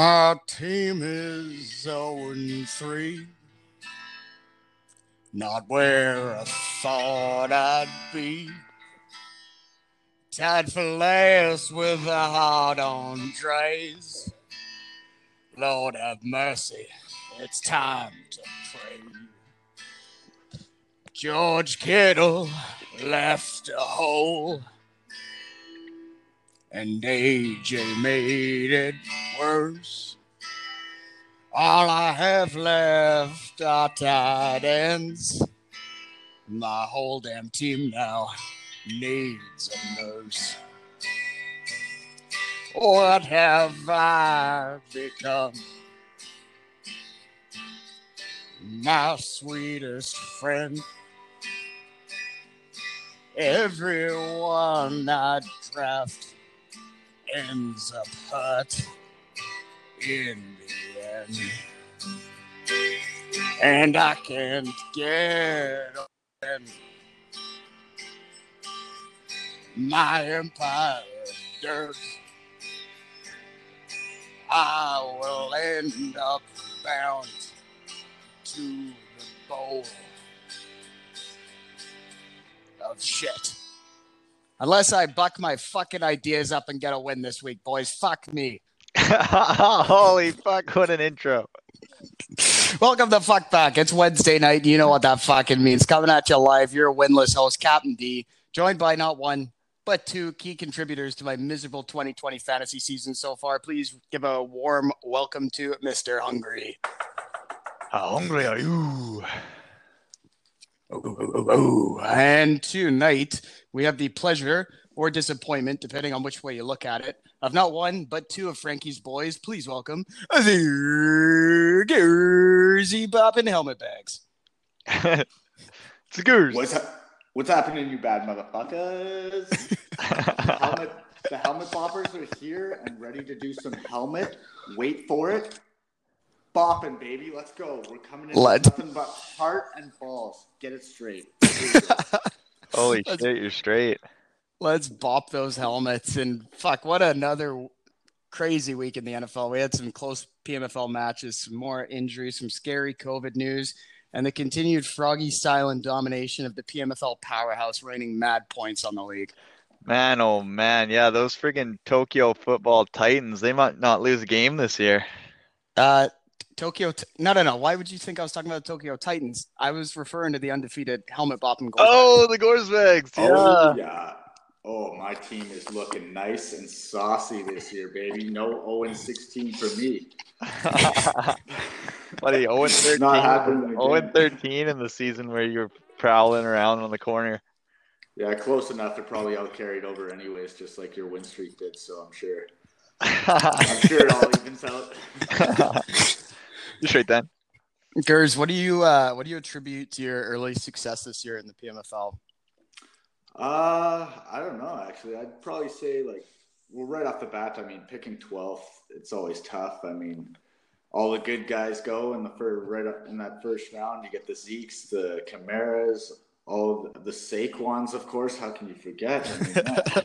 My team is 0 3. Not where I thought I'd be. Tied for last with a heart on Dre's. Lord have mercy, it's time to pray. George Kittle left a hole, and AJ made it worse. All I have left are tight ends. My whole damn team now needs a nurse. What have I become? My sweetest friend. Everyone I draft ends up hurt in the end. And I can't get in my empire dirt. I will end up bound to the bowl of shit. Unless I buck my fucking ideas up and get a win this week, boys. Fuck me. Holy fuck, what an intro. Welcome to Fuck Back. It's Wednesday night. You know what that fucking means. Coming at you live, your winless host, Captain D, joined by not one, but two key contributors to my miserable 2020 fantasy season so far. Please give a warm welcome to Mr. Hungry. How hungry are you? Ooh, ooh, ooh, ooh. And tonight, we have the pleasure or disappointment, depending on which way you look at it, of not one, but two of Frankie's boys. Please welcome the Jersey Bop and Helmet Bags. it's a goose. What's, ha- what's happening, you bad motherfuckers? the, helmet, the helmet boppers are here and ready to do some helmet. Wait for it. Bopping, baby. Let's go. We're coming in with Let- nothing but heart and balls. Get it straight. Here we go. Holy shit, you're straight. Let's bop those helmets. And fuck, what another crazy week in the NFL. We had some close PMFL matches, some more injuries, some scary COVID news, and the continued froggy silent domination of the PMFL powerhouse, raining mad points on the league. Man, oh man, yeah, those friggin' Tokyo football Titans, they might not lose a game this year. Uh, Tokyo. T- no, no, no. Why would you think I was talking about the Tokyo Titans? I was referring to the undefeated helmet bop and. Oh, the Gorsbags, yeah. Oh, yeah. Oh, my team is looking nice and saucy this year, baby. No 0 16 for me. Buddy, 0 and 13. Not happening 0 and 13 in the season where you were prowling around on the corner. Yeah, close enough. They're probably all carried over, anyways, just like your win streak did. So I'm sure. I'm sure it all evens out. straight then. Gers, what do you uh, what do you attribute to your early success this year in the PMFL? Uh, I don't know. Actually, I'd probably say like, well, right off the bat, I mean, picking 12th, it's always tough. I mean, all the good guys go in the first, right up in that first round. You get the Zeeks, the Kamaras, all of the Saquons, of course. How can you forget? I mean, man,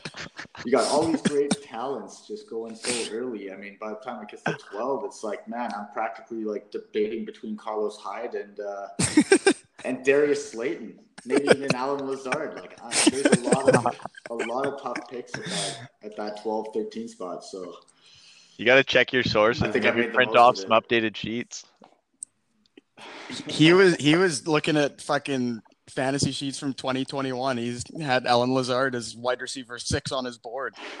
you got all these great talents just going so early. I mean, by the time it gets to 12, it's like, man, I'm practically like debating between Carlos Hyde and uh, and Darius Slayton, maybe even Allen Lazard. Like, I, there's a lot of a lot of tough picks at that at that 12, 13 spot. So You got to check your sources. I think I Maybe made print off of some updated sheets. He was he was looking at fucking fantasy sheets from 2021. He's had Allen Lazard as wide receiver six on his board.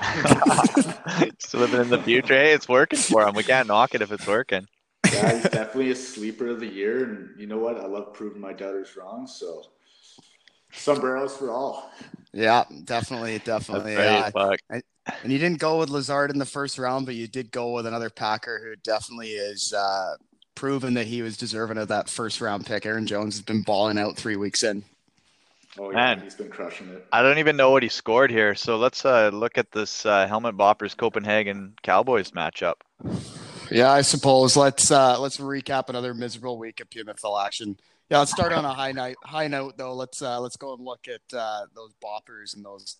Just living in the future. Hey, it's working for him. We can't knock it if it's working. yeah, he's definitely a sleeper of the year. And you know what? I love proving my doubters wrong. So sombreros for all. Yeah, definitely, definitely. Yeah. Fuck. And you didn't go with Lazard in the first round, but you did go with another Packer who definitely is uh, proven that he was deserving of that first round pick. Aaron Jones has been balling out three weeks in. Oh yeah, Man. he's been crushing it. I don't even know what he scored here. So let's uh, look at this uh, Helmet Boppers Copenhagen Cowboys matchup. Yeah, I suppose. Let's uh, let's recap another miserable week of PMFL action. Yeah, let's start on a high night. High note though. Let's uh, let's go and look at uh, those boppers and those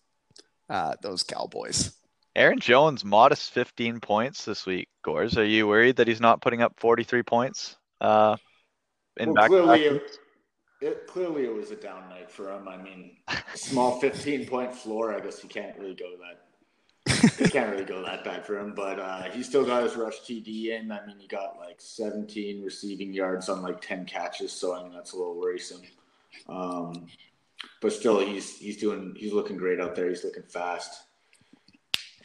uh, those Cowboys. Aaron Jones, modest 15 points this week. Gores, are you worried that he's not putting up 43 points? Uh, in Well, back clearly, it, it clearly it was a down night for him. I mean, small 15 point floor. I guess he can't really go that. It can't really go that bad for him, but uh, he still got his rush TD in. I mean, he got like 17 receiving yards on like 10 catches, so I mean that's a little worrisome. Um, but still, he's he's doing he's looking great out there. He's looking fast.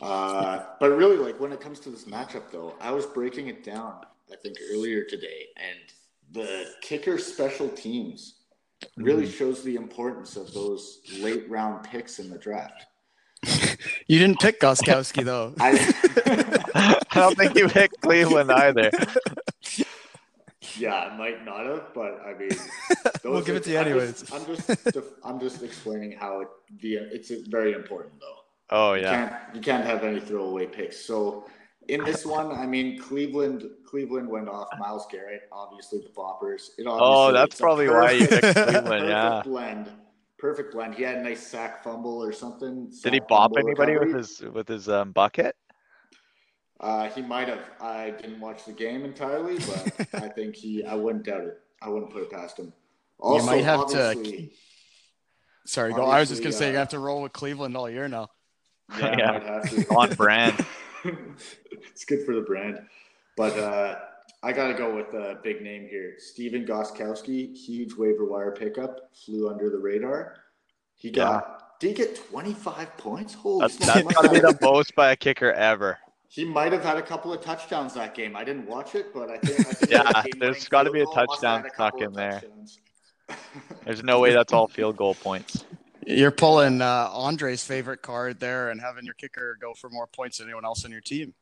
Uh, but really, like when it comes to this matchup, though, I was breaking it down. I think earlier today, and the kicker special teams really shows the importance of those late round picks in the draft. You didn't pick Gostkowski though. I, I don't think you picked Cleveland either. yeah, I might not have, but I mean, We'll give are- it to you I'm anyways. Just, I'm just, I'm just explaining how it, the it's very important though. Oh You yeah. can't you can't have any throwaway picks. So in this one, I mean, Cleveland Cleveland went off Myles Garrett, obviously the boppers. It Oh, that's it's a probably why you picked perfect- Cleveland. perfect Yeah. blend. Perfect blend. He had a nice sack fumble or something. Did he sack bop fumble anybody with his with his um, bucket? Uh, he might have. I didn't watch the game entirely, but I think he. I wouldn't doubt it. I wouldn't put it past him. Also, might have to- Sorry, go. I was just gonna say you uh, have to roll with Cleveland all year now. Yeah, Yeah. might have to. On brand. it's good for the brand. But uh, I got to go with a big name here. Stephen Gostkowski, huge waiver wire pickup, flew under the radar. He got, did he get 25 points? Holy That's, smokes. that's gotta be the most by a kicker ever. He might have had a couple of touchdowns that game. I didn't watch it, but I think, I think Yeah, there's gotta be a field goal must have had touchdown couple snuck of in there. There's no way that's all field goal points. You're pulling uh, Andre's favorite card there and having your kicker go for more points than anyone else on your team.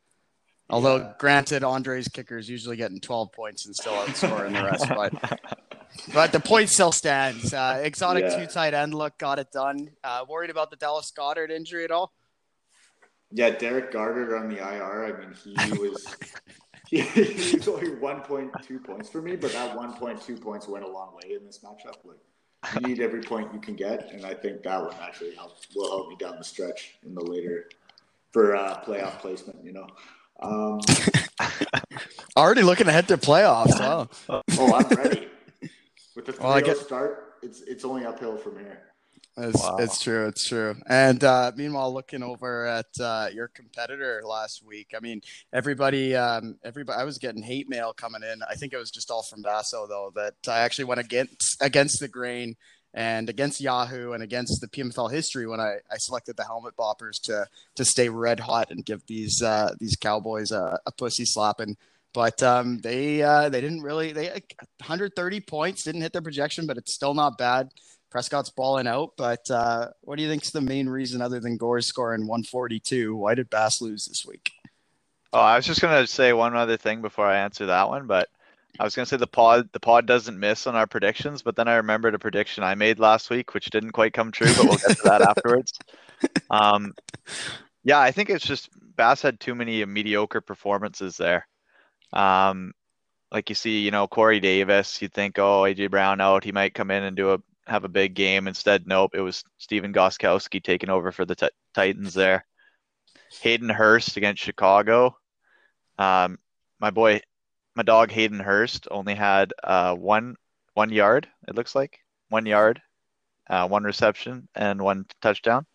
Although, Yeah. granted, Andre's kicker is usually getting 12 points and still outscoring the rest. But, but the point still stands. Uh, exotic Yeah. two tight end look got it done. Uh, worried about the Dallas Goedert injury at all? Yeah, Derek Gardner on the IR. I mean, he was he, he was only one point two points for me, but that one point two points went a long way in this matchup. Like, you need every point you can get, and I think that one actually help will help me down the stretch in the later for uh, playoff placement. You know. Um, Already looking ahead to playoffs. Wow. oh, I'm ready. With the 3 Well, I get- start, it's it's only uphill from here. It's, Wow. it's true. It's true. And uh, meanwhile, looking over at uh, your competitor last week, I mean, everybody, um, everybody, I was getting hate mail coming in. I think it was just all from Basso though that I actually went against against the grain and against Yahoo and against the PMFL history when I, I selected the helmet boppers to to stay red hot and give these uh, these Cowboys a, a pussy slapping. But um, they uh, they didn't really they 130 points didn't hit their projection, but it's still not bad. Prescott's balling out, but uh, what do you think's the main reason other than Gore scoring 142? Why did Bass lose this week? Oh, I was just gonna say one other thing before I answer that one, but I was gonna say the pod the pod doesn't miss on our predictions, but then I remembered a prediction I made last week, which didn't quite come true, but we'll get to that afterwards. Um, yeah, I think it's just Bass had too many mediocre performances there. Um, like you see, you know, Corey Davis, you'd think, oh, AJ Brown out, he might come in and do a have a big game. Instead, nope, it was Stephen Gostkowski taking over for the t- Titans there. Hayden Hurst against Chicago. Um, my boy, my dog Hayden Hurst only had uh, one one yard. It looks like one yard, uh, one reception, and one touchdown.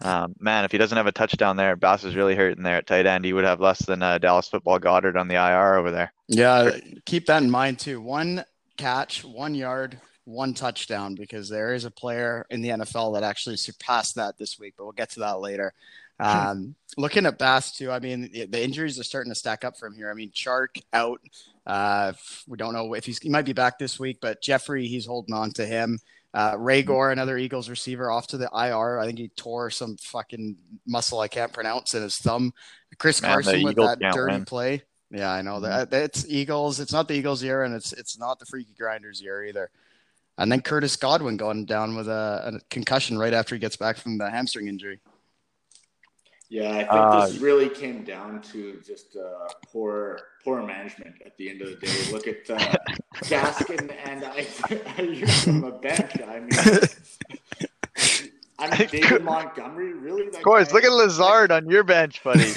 Um, man, if he doesn't have a touchdown there, Bass is really hurting there at tight end. He would have less than uh, Dallas football Goedert on the IR over there. Yeah, keep that in mind too. One catch, one yard, one touchdown, because there is a player in the NFL that actually surpassed that this week, but we'll get to that later. Um, looking at Bass too, I mean, the, injuries are starting to stack up from here. I mean, Chark out. Uh, we don't know if he's he might be back this week, but Jeffery, he's holding on to him. Uh, Reagor, another Eagles receiver, off to the IR. I think he tore some fucking muscle I can't pronounce in his thumb. Chris Man, Carson with Eagles that dirty win. play. Yeah, I know that. It's Eagles. It's not the Eagles year, and it's it's not the Freaky Grinders year either. And then Curtis Godwin going down with a, a concussion right after he gets back from the hamstring injury. Yeah, I think Uh, this really came down to just uh, poor poor management at the end of the day. Look at uh, Gaskin and I, I use on the bench. I mean, I I mean, David Montgomery, really? Of course. Look at Lazard on your bench, buddy.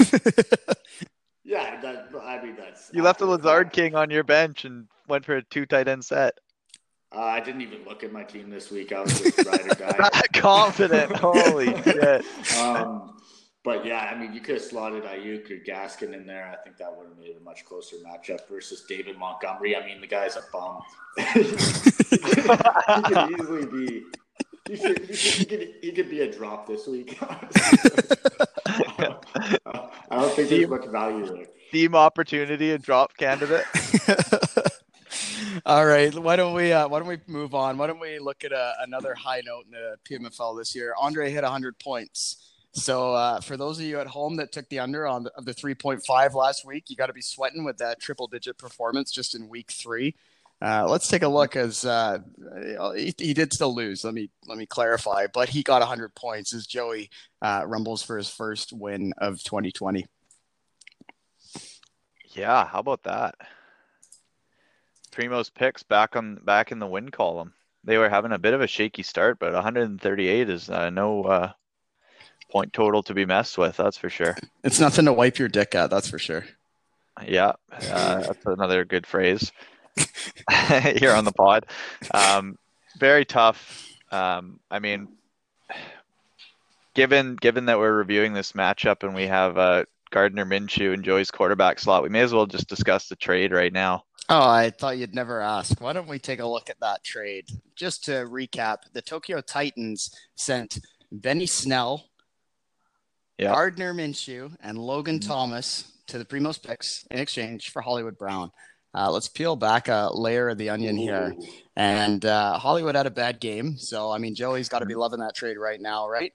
yeah, that, I mean that's. You left the Lazard King on your bench and went for a two tight end set. Uh, I didn't even look at my team this week. I was just ride or die. confident. Holy shit. Um, but yeah, I mean, you could have slotted Ayuk or Gaskin in there. I think that would have made it a much closer matchup versus David Montgomery. I mean, the guy's a bum. he could easily be. He, should, he, should, he, could, he could be a drop this week. I don't think there's much value there. Team opportunity and drop candidate. All right, why don't we uh, why don't we move on? Why don't we look at a, uh, another high note in the PMFL this year? Andre hit 100 points. So uh, for those of you at home that took the under on the, of the 3.5 last week, you got to be sweating with that triple digit performance just in week three. Uh, let's take a look as uh, he, he, did still lose. Let me let me clarify, but he got 100 points as Joey uh, rumbles for his first win of 2020. Yeah, how about that? Primo's picks back on back in the win column. They were having a bit of a shaky start, but 138 is uh, no uh, point total to be messed with. That's for sure. It's nothing to wipe your dick at. That's for sure. Yeah, uh, that's another good phrase here on the pod. Um, very tough. Um, I mean, given given that we're reviewing this matchup and we have uh, Gardner Minshew and Joey's quarterback slot, we may as well just discuss the trade right now. Oh, I thought you'd never ask. Why don't we take a look at that trade? Just to recap, the Tokyo Titans sent Benny Snell, yep. Gardner Minshew, and Logan mm-hmm. Thomas to the Primos picks in exchange for Hollywood Brown. Uh, let's peel back a layer of the onion here. And uh, Hollywood had a bad game, so I mean Joey's got to be mm-hmm. loving that trade right now, right?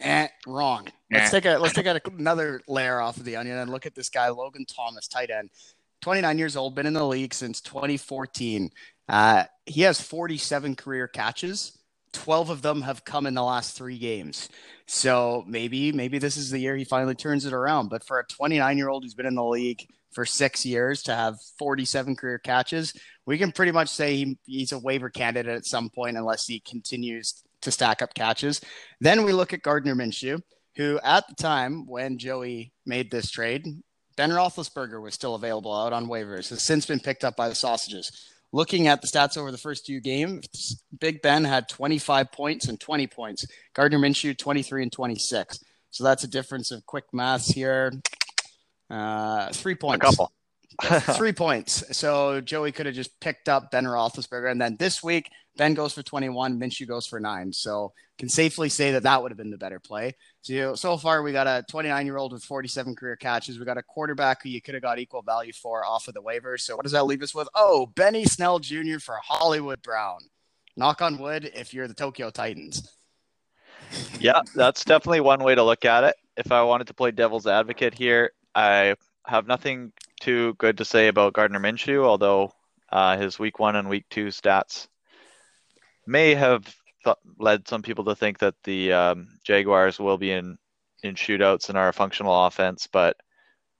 Eh, wrong. Let's take a let's take a, another layer off of the onion and look at this guy, Logan Thomas, tight end. 29 years old, been in the league since 2014. Uh, he has 47 career catches. 12 of them have come in the last three games. So maybe, maybe this is the year he finally turns it around. But for a 29 year old who's been in the league for six years to have 47 career catches, we can pretty much say he, he's a waiver candidate at some point unless he continues to stack up catches. Then we look at Gardner Minshew, who at the time when Joey made this trade, Ben Roethlisberger was still available out on waivers, has since been picked up by the Sausages. Looking at the stats over the first two games, Big Ben had 25 points and 20 points. Gardner Minshew, 23 and 26. So that's a difference of quick maths here. Uh, three points. A couple. three points. So Joey could have just picked up Ben Roethlisberger. And then this week, Ben goes for 21, Minshew goes for nine. So can safely say that that would have been the better play. So so far we got a 29 year old with 47 career catches. We got a quarterback who you could have got equal value for off of the waivers. So what does that leave us with? Oh, Benny Snell Jr. for Hollywood Brown. Knock on wood if you're the Tokyo Titans. Yeah, that's definitely one way to look at it. If I wanted to play devil's advocate here, I have nothing too good to say about Gardner Minshew, although uh, his week one and week two stats may have th- led some people to think that the um, Jaguars will be in in shootouts and are a functional offense. But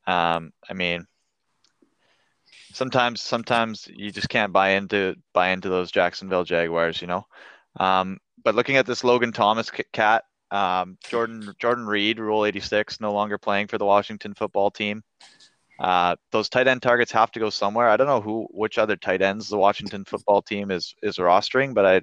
um, I mean, sometimes sometimes you just can't buy into buy into those Jacksonville Jaguars, you know. Um, but looking at this Logan Thomas cat, um, Jordan Jordan Reed, Rule 86, no longer playing for the Washington football team. Uh, those tight end targets have to go somewhere. I don't know who, which other tight ends the Washington football team is is rostering, but I,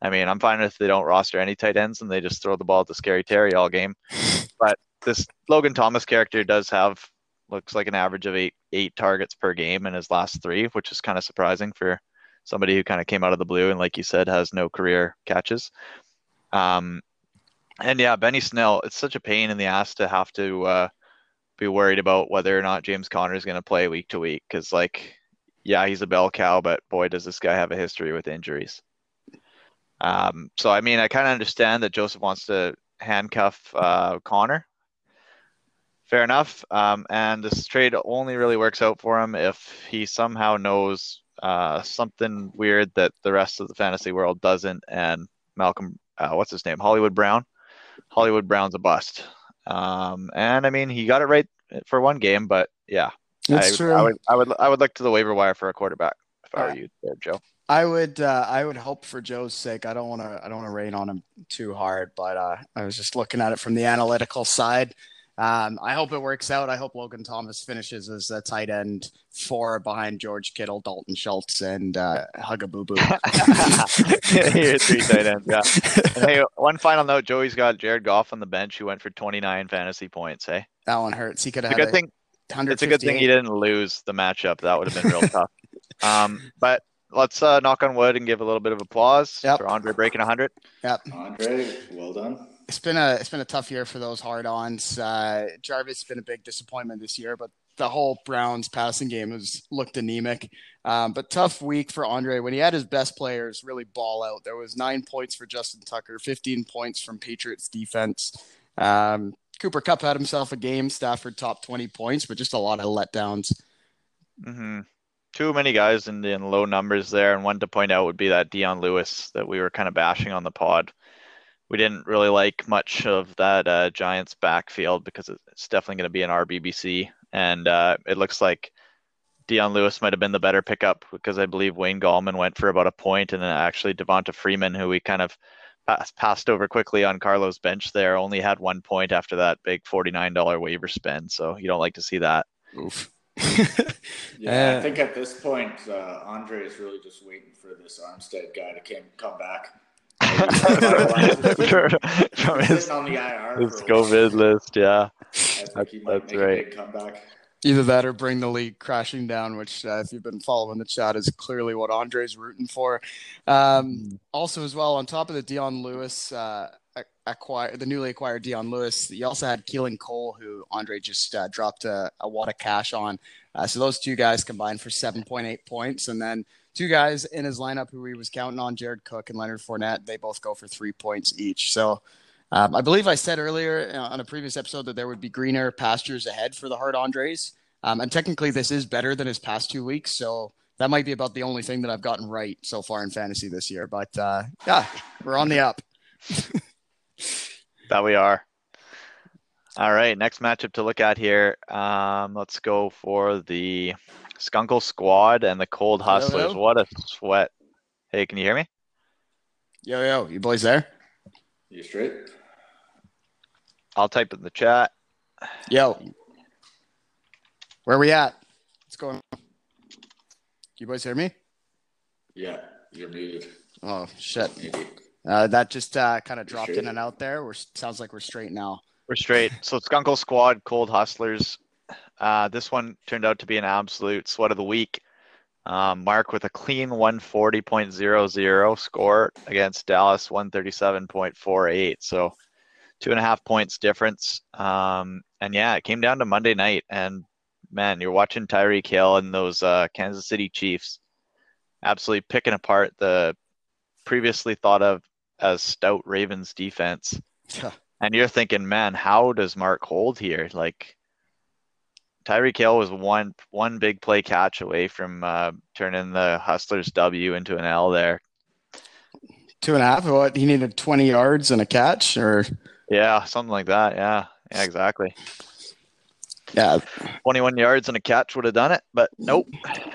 I mean, I'm fine if they don't roster any tight ends and they just throw the ball to Scary Terry all game. But this Logan Thomas character does have looks like an average of eight eight targets per game in his last three, which is kind of surprising for somebody who kind of came out of the blue and, like you said, has no career catches. Um, and yeah, Benny Snell, it's such a pain in the ass to have to. Uh, be worried about whether or not James Conner is going to play week to week because, like, yeah, he's a bell cow, but boy, does this guy have a history with injuries. Um, so, I mean, I kind of understand that Joseph wants to handcuff uh, Conner. Fair enough. Um, and this trade only really works out for him if he somehow knows uh, something weird that the rest of the fantasy world doesn't. And Malcolm, uh, what's his name? Hollywood Brown. Hollywood Brown's a bust. Um, and I mean, he got it right for one game, but yeah, that's I, true. I would, I would, I would look to the waiver wire for a quarterback if I were you there, Joe. I would uh, I would hope for Joe's sake. I don't want to I don't want to rain on him too hard, but uh, I was just looking at it from the analytical side. Um, I hope it works out. I hope Logan Thomas finishes as a tight end four behind George Kittle, Dalton Schultz, and uh, Boo. Here, three tight ends. Yeah. And hey, one final note: Joey's got Jared Goff on the bench, who went for 29 fantasy points. Hey, that one hurts. He could have. It's a good thing. It's a good thing he didn't lose the matchup. That would have been real tough. Um, but let's uh, knock on wood and give a little bit of applause yep. for Andre breaking 100. Yep. Andre, well done. It's been a it's been a tough year for those hard ons. Uh, Jarvis has been a big disappointment this year, but the whole Browns passing game has looked anemic. Um, but tough week for Andre when he had his best players really ball out. There was nine points for Justin Tucker, 15 points from Patriots defense. Um, Cooper Kupp had himself a game. Stafford top 20 points, but just a lot of letdowns. Mm-hmm too many guys in, in low numbers there. And one to point out would be that Dion Lewis that we were kind of bashing on the pod. We didn't really like much of that uh, Giants backfield because it's definitely going to be an RBBC. And uh, it looks like Dion Lewis might have been the better pickup because I believe Wayne Gallman went for about a point, and then actually Devonta Freeman, who we kind of passed over quickly on Carlos' bench there, only had one point after that big $49 waiver spend. So you don't like to see that. Oof. yeah, uh, I think at this point, uh, Andre is really just waiting for this Armstead guy to came, come back. From his, on the IR his COVID list, yeah. That's, that's right. comeback. Either that or bring the league crashing down, which, uh, if you've been following the chat, is clearly what Andre's rooting for. Um, mm. Also, as well, on top of the Dion Lewis uh, acquire the newly acquired Dion Lewis. You also had Keelan Cole, who Andre just uh, dropped a, a wad of cash on. Uh, so those two guys combined for 7.8 points, and then two guys in his lineup who he was counting on, Jared Cook and Leonard Fournette. They both go for three points each. So. Um, I believe I said earlier uh, on a previous episode that there would be greener pastures ahead for the hard Andres. Um, and technically, this is better than his past two weeks. So that might be about the only thing that I've gotten right so far in fantasy this year. But uh, yeah, we're on the up. that we are. All right, next matchup to look at here. Um, let's go for the Skunkle Squad and the Cold Hustlers. Yo, yo. What a sweat! Hey, can you hear me? Yo, yo, you boys there? You straight? I'll type in the chat. Yo, where are we at? What's going on? You boys hear me? Yeah, you're muted. Oh shit! Uh, that just uh, kind of dropped in and out there. We're sounds like we're straight now. We're straight. So Skunkle Squad, Cold Hustlers. Uh, this one turned out to be an absolute sweat of the week. Um, Mark with a clean 140.00 score against Dallas 137.48. So two and a half points difference. Um, and yeah, it came down to Monday night. And man, you're watching Tyreek Hill and those uh, Kansas City Chiefs absolutely picking apart the previously thought of as stout Ravens defense. And you're thinking, man, how does Mark hold here? Like Tyreek Hill was one one big play catch away from uh, turning the Hustlers W into an L there. Two and a half. What he needed twenty yards and a catch, or yeah, something like that. Yeah, yeah, exactly. Yeah, 21 yards and a catch would have done it, but nope.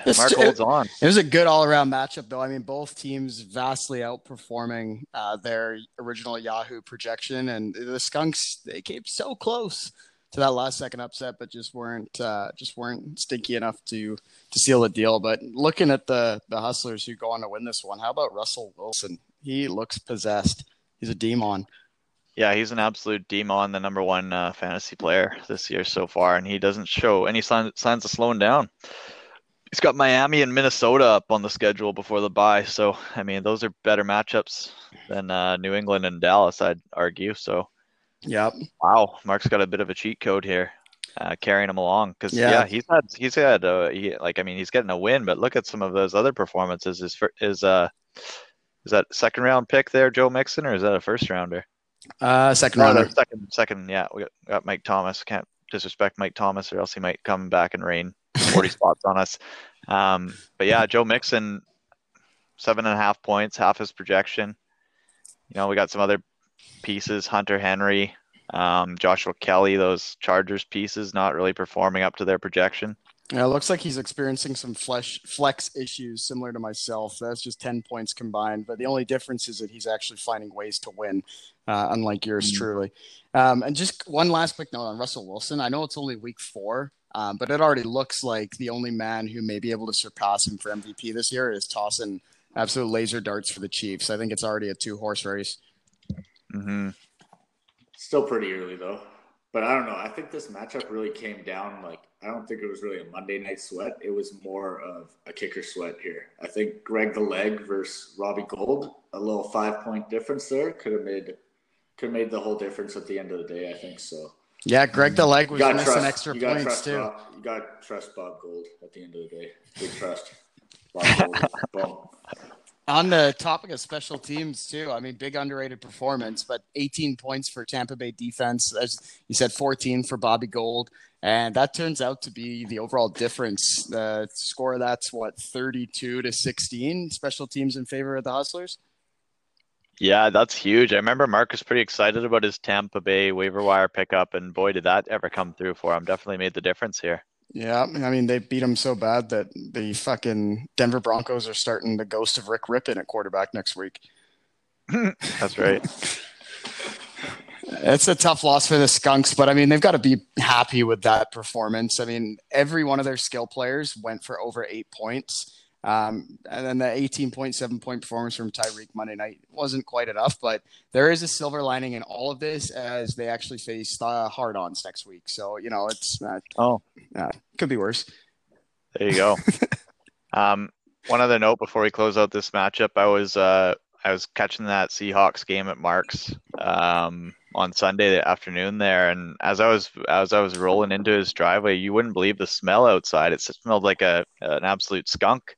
It's, Mark holds on. It was a good all-around matchup, though. I mean, both teams vastly outperforming uh, their original Yahoo projection, and the Skunks they came so close to that last second upset, but just weren't uh, just weren't stinky enough to to seal the deal. But looking at the the Hustlers who go on to win this one, how about Russell Wilson? He looks possessed. He's a demon. Yeah, he's an absolute demon, the number one uh, fantasy player this year so far, and he doesn't show any sign, signs of slowing down. He's got Miami and Minnesota up on the schedule before the bye, so I mean those are better matchups than uh, New England and Dallas, I'd argue. So, yep. Wow, Mark's got a bit of a cheat code here, uh, carrying him along because yeah. yeah. he's had he's had uh, he, like I mean he's getting a win, but look at some of those other performances. Is is uh is that second round pick there, Joe Mixon, or is that a first rounder? Uh, second runner. Second, second. Yeah, we got, got, Mike Thomas. Can't disrespect Mike Thomas, or else he might come back and rain 40 spots on us. Um, but yeah, Joe Mixon, seven and a half points, half his projection. You know, we got some other pieces. Hunter Henry, um, Joshua Kelley. those Chargers pieces, not really performing up to their projection. Yeah, it looks like he's experiencing some flesh flex issues similar to myself. That's just ten points combined, but the only difference is that he's actually finding ways to win, uh, unlike yours Mm. truly. Um, and just one last quick note on Russell Wilson. I know it's only week four, um, but it already looks like the only man who may be able to surpass him for MVP this year is tossing absolute laser darts for the Chiefs. I think it's already a two horse race. hmm Still pretty early though. But I don't know. I think this matchup really came down like I don't think it was really a Monday night sweat. It was more of a kicker sweat here. I think Greg the leg versus Robbie Gould, a little five point difference there could have made could have made the whole difference at the end of the day. I think so. Yeah, Greg the leg was missing trust. extra points trust too. Bob, you got to trust Bob Gould at the end of the day. Big trust. On the topic of special teams too, I mean, big underrated performance, but 18 points for Tampa Bay defense. As you said, 14 for Bobby Gould, and that turns out to be the overall difference. The score that's what 32 to 16. Special teams in favor of the Hustlers. Yeah, that's huge. I remember Mark was pretty excited about his Tampa Bay waiver wire pickup, and boy, did that ever come through for him. Definitely made the difference here. Yeah, I mean, they beat him so bad that the fucking Denver Broncos are starting the ghost of Rick Rypien at quarterback next week. That's right. It's a tough loss for the Skunks, but I mean, they've got to be happy with that performance. I mean, every one of their skill players went for over eight points. Um, and then the 18.7 point performance from Tyreek Monday night wasn't quite enough, but there is a silver lining in all of this as they actually face uh, hard ons next week. So, you know, it's uh, Oh, could be worse. there you go. um, one other note before we close out this matchup, I was uh, I was catching that Seahawks game at Mark's um, on Sunday afternoon there, and as I was as I was rolling into his driveway, you wouldn't believe the smell outside. It smelled like a an absolute skunk.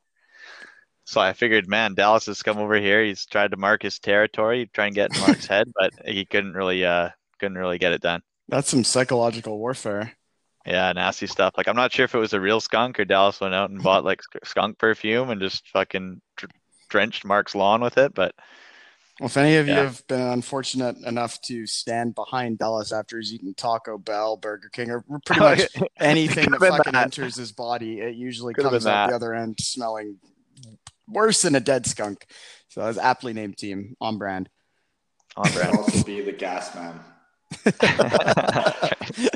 So I figured, man, Dallas has come over here. He's tried to mark his territory, try and get Mark's head, but he couldn't really uh couldn't really get it done. That's some psychological warfare. Yeah, nasty stuff. Like I'm not sure if it was a real skunk or Dallas went out and bought like skunk perfume and just fucking drenched Mark's lawn with it. But Well, if any of you have been unfortunate enough to stand behind Dallas after he's eaten Taco Bell, Burger King, or pretty much anything that fucking that. enters his body, it usually Could've comes out the other end smelling worse than a dead skunk. So that's aptly named team on brand. on Could brand. also be the gas man.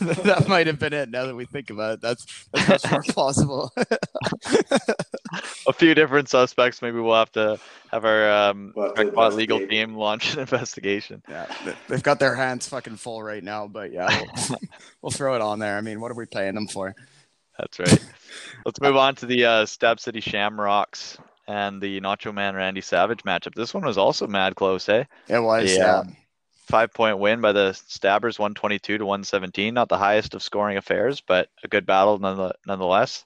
that might have been it. Now that we think about it, that's that's much more plausible. A few different suspects. Maybe we'll have to have our um We'll have to legal investigate. team launch an investigation. yeah, they- they've got their hands fucking full right now, but yeah, we'll, we'll throw it on there. I mean, what are we paying them for? That's right. Let's move on to the uh, Stab City Shamrocks and the Nacho Man Randy Savage matchup. This one was also mad close, eh? It was, Yeah. yeah. Five point win by the Stabbers, 122 to 117. Not the highest of scoring affairs, but a good battle nonetheless.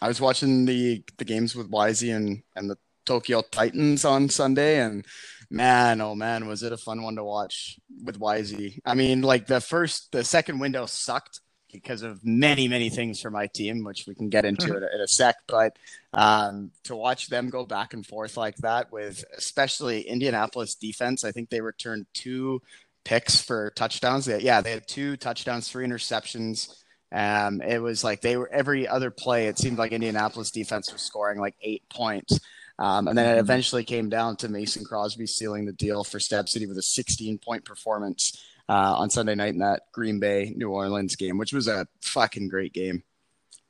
I was watching the the games with Wisey and and the Tokyo Titans on Sunday, and man, oh man, was it a fun one to watch with Wisey. I mean, like the first, the second window sucked because of many many things for my team, which we can get into in, a, in a sec. But um, to watch them go back and forth like that with especially Indianapolis defense, I think they returned two picks for touchdowns. They, yeah, they had two touchdowns, three interceptions. Um, it was like they were every other play. It seemed like Indianapolis defense was scoring like eight points. Um, and then it eventually came down to Mason Crosby sealing the deal for Stab City with a 16 point performance uh, on Sunday night in that Green Bay New Orleans game, which was a fucking great game.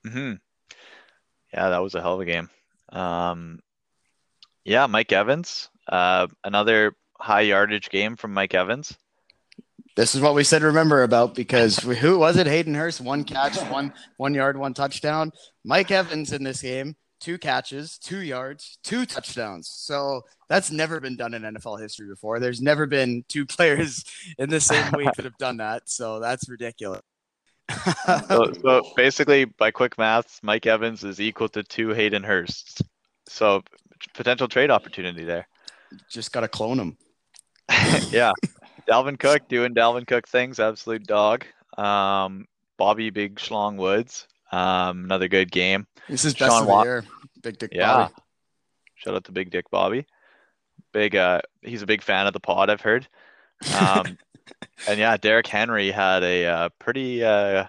hmm Yeah, that was a hell of a game. Um, yeah, Mike Evans, uh, another high yardage game from Mike Evans. This is what we said remember about because who was it? Hayden Hurst, one catch, one one yard, one touchdown. Mike Evans in this game, two catches, two yards, two touchdowns. So that's never been done in NFL history before. There's never been two players in the same week that have done that. So that's ridiculous. So, so basically, by quick maths, Mike Evans is equal to two Hayden Hursts. So potential trade opportunity there. Just got to clone him. yeah. Dalvin Cook doing Dalvin Cook things, absolute dog. Um, Bobby Big Schlong Woods, um, another good game. This is best Sean of the year. Big Dick Yeah. Bobby. Shout out to Big Dick Bobby. Big uh he's a big fan of the pod, I've heard. Um and yeah, Derrick Henry had a uh, pretty uh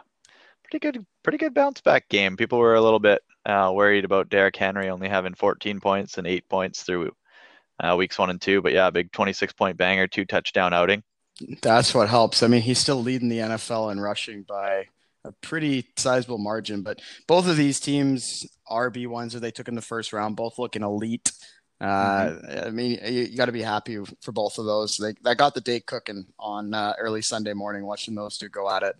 pretty good, pretty good bounce back game. People were a little bit uh, worried about Derrick Henry only having 14 points and eight points through uh, weeks one and two, but yeah, big 26 point banger, two touchdown outing. That's what helps. I mean, he's still leading the NFL in rushing by a pretty sizable margin, but both of these teams are B1s that they took in the first round, both looking elite. Uh, mm-hmm. I mean, you, you got to be happy for both of those. They, they got the day cooking on uh, early Sunday morning, watching those two go at it.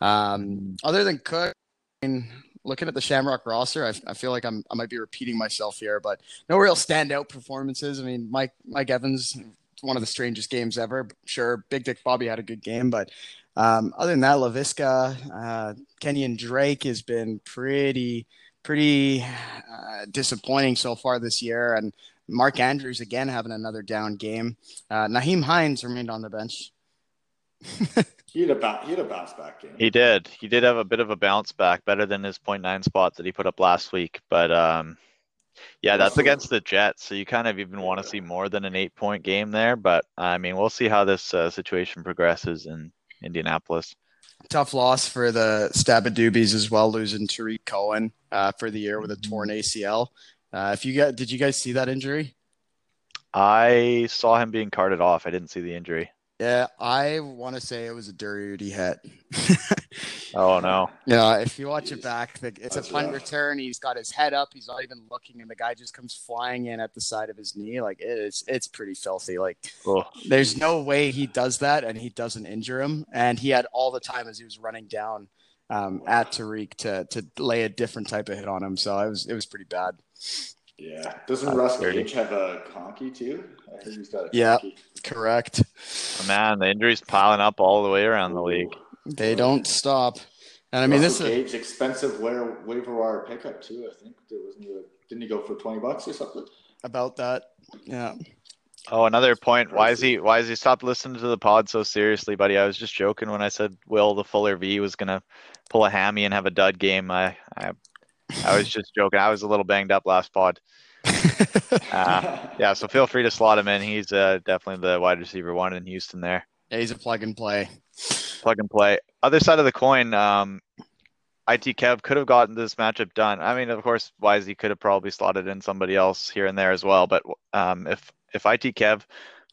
Um, other than Cook, I mean, looking at the Shamrock roster, I, I feel like I'm, I might be repeating myself here, but no real standout performances. I mean, Mike Mike Evans, one of the strangest games ever. Sure, Big Dick Bobby had a good game, but um, other than that, Laviska, uh, Kenyan Drake has been pretty pretty uh, disappointing so far this year, and Mark Andrews again having another down game. Uh, Nyheim Hines remained on the bench. he had a he had a bounce back game. He did. He did have a bit of a bounce back, better than his 0.9 spot that he put up last week. But um, yeah, that's against the Jets, so you kind of even want to see more than an eight point game there. But I mean, we'll see how this uh, situation progresses in Indianapolis. Tough loss for the Stabadoobies as well, losing Tarik Cohen uh, for the year with a torn ACL. Uh, if you got, did you guys see that injury? I saw him being carted off. I didn't see the injury. Yeah, I want to say it was a dirty hit. oh no! Yeah, if you watch it back, it's That's a punt rough. return. He's got his head up. He's not even looking, and the guy just comes flying in at the side of his knee. Like it's it's pretty filthy. Like there's no way he does that and he doesn't injure him. And he had all the time as he was running down um, at Tarik to to lay a different type of hit on him. So it was it was pretty bad. Yeah. Doesn't Russ Gage have a conky too? I think he's got a Yeah, correct. Oh, man, the injuries piling up all the way around the league. They don't stop. And I mean, Russell this is expensive waiver, waiver wire pickup too. I think there wasn't a, didn't he go for twenty bucks or something? About that, yeah. Oh, another point. Why is he? Why is he stopped listening to the pod so seriously, buddy? I was just joking when I said Will the Fuller V was gonna pull a hammy and have a dud game. I, I I was just joking. I was a little banged up last pod. uh, yeah, so feel free to slot him in. He's uh, definitely the wide receiver one in Houston there. Yeah, he's a plug and play. Plug and play. Other side of the coin, um, IT Kev could have gotten this matchup done. I mean, of course, Wisey could have probably slotted in somebody else here and there as well. But um, if if IT Kev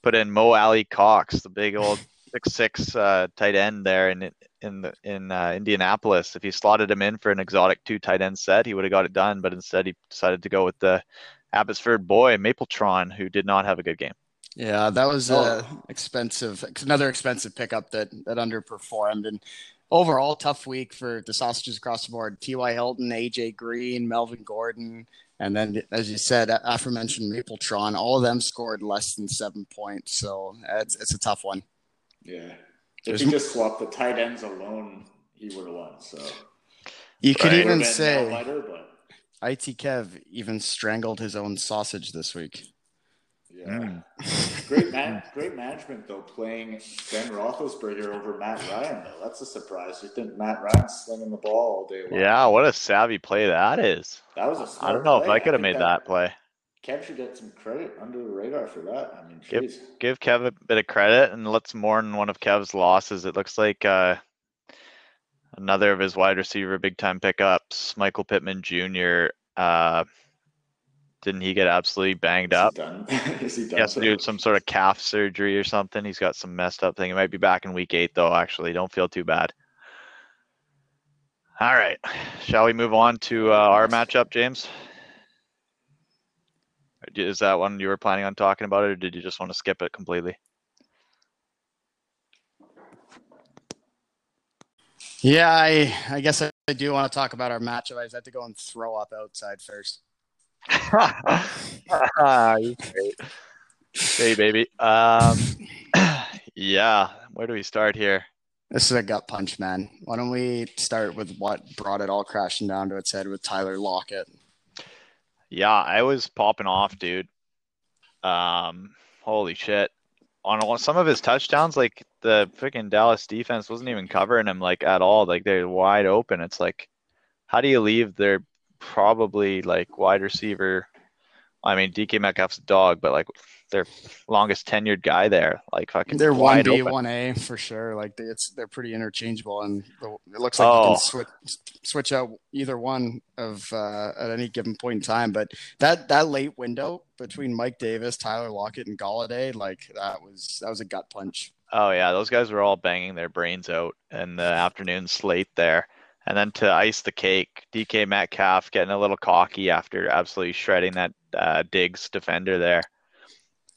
put in Mo Alie-Cox, the big old six six uh, tight end there, and in the in uh, Indianapolis. If he slotted him in for an exotic two tight end set, he would have got it done. But instead, he decided to go with the Abbotsford boy Mapletron, who did not have a good game. Yeah, that was oh. expensive, another expensive pickup that that underperformed, and overall tough week for the sausages across the board. T.Y. Hilton, A.J. Green, Melvin Gordon, and then as you said, aforementioned Mapletron. All of them scored less than seven points, so it's it's a tough one. Yeah, if he just swapped the tight ends alone, he would have won. So you could even say but... IT Kev even strangled his own sausage this week. Yeah, mm. great man, great management though. Playing Ben Roethlisberger over Matt Ryan though, that's a surprise. You think Matt Ryan's slinging the ball all day long? Yeah, what a savvy play that is. That was a. I don't know play. if I could have made that, that play. Kev should get some credit under the radar for that. I mean, give, give Kev a bit of credit and let's mourn one of Kev's losses. It looks like uh, another of his wide receiver big time pickups, Michael Pittman Jr. Uh, didn't he get absolutely banged Is up? He done? Is he done? To do some sort of calf surgery or something. He's got some messed up thing. He might be back in week eight though. Actually, don't feel too bad. All right, shall we move on to uh, our matchup, James? Is that one you were planning on talking about it, or did you just want to skip it completely? Yeah, I I guess I do want to talk about our matchup. I just have to go and throw up outside first. hey, baby. Um, yeah, where do we start here? This is a gut punch, man. Why don't we start with what brought it all crashing down to its head with Tyler Lockett? Yeah, I was popping off, dude. Um, holy shit. On some of his touchdowns, like the freaking Dallas defense wasn't even covering him like at all. Like they're wide open. It's like, how do you leave their probably like wide receiver I mean, DK Metcalf's a dog, but like their longest tenured guy there, like fucking. They're one B, one A for sure. Like they, it's they're pretty interchangeable, and the, it looks like you Oh. can switch switch out either one of uh, at any given point in time. But that that late window between Mike Davis, Tyler Lockett, and Golladay, like that was that was a gut punch. Oh yeah, those guys were all banging their brains out in the afternoon slate there. And then to ice the cake, DK Metcalf getting a little cocky after absolutely shredding that uh, Diggs defender there.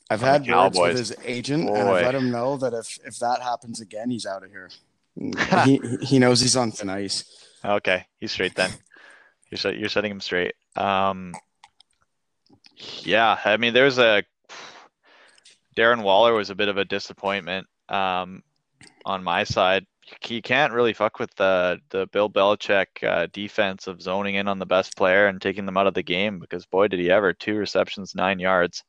I've had words Cowboys. with his agent, and I've let him know that if if that happens again, he's out of here. he he knows he's on thin ice. Okay, he's straight then. You're set, you're setting him straight. Um, yeah, I mean, there's a Darren Waller was a bit of a disappointment um, on my side. He can't really fuck with the the Bill Belichick uh, defense of zoning in on the best player and taking them out of the game because boy did he ever two receptions nine yards.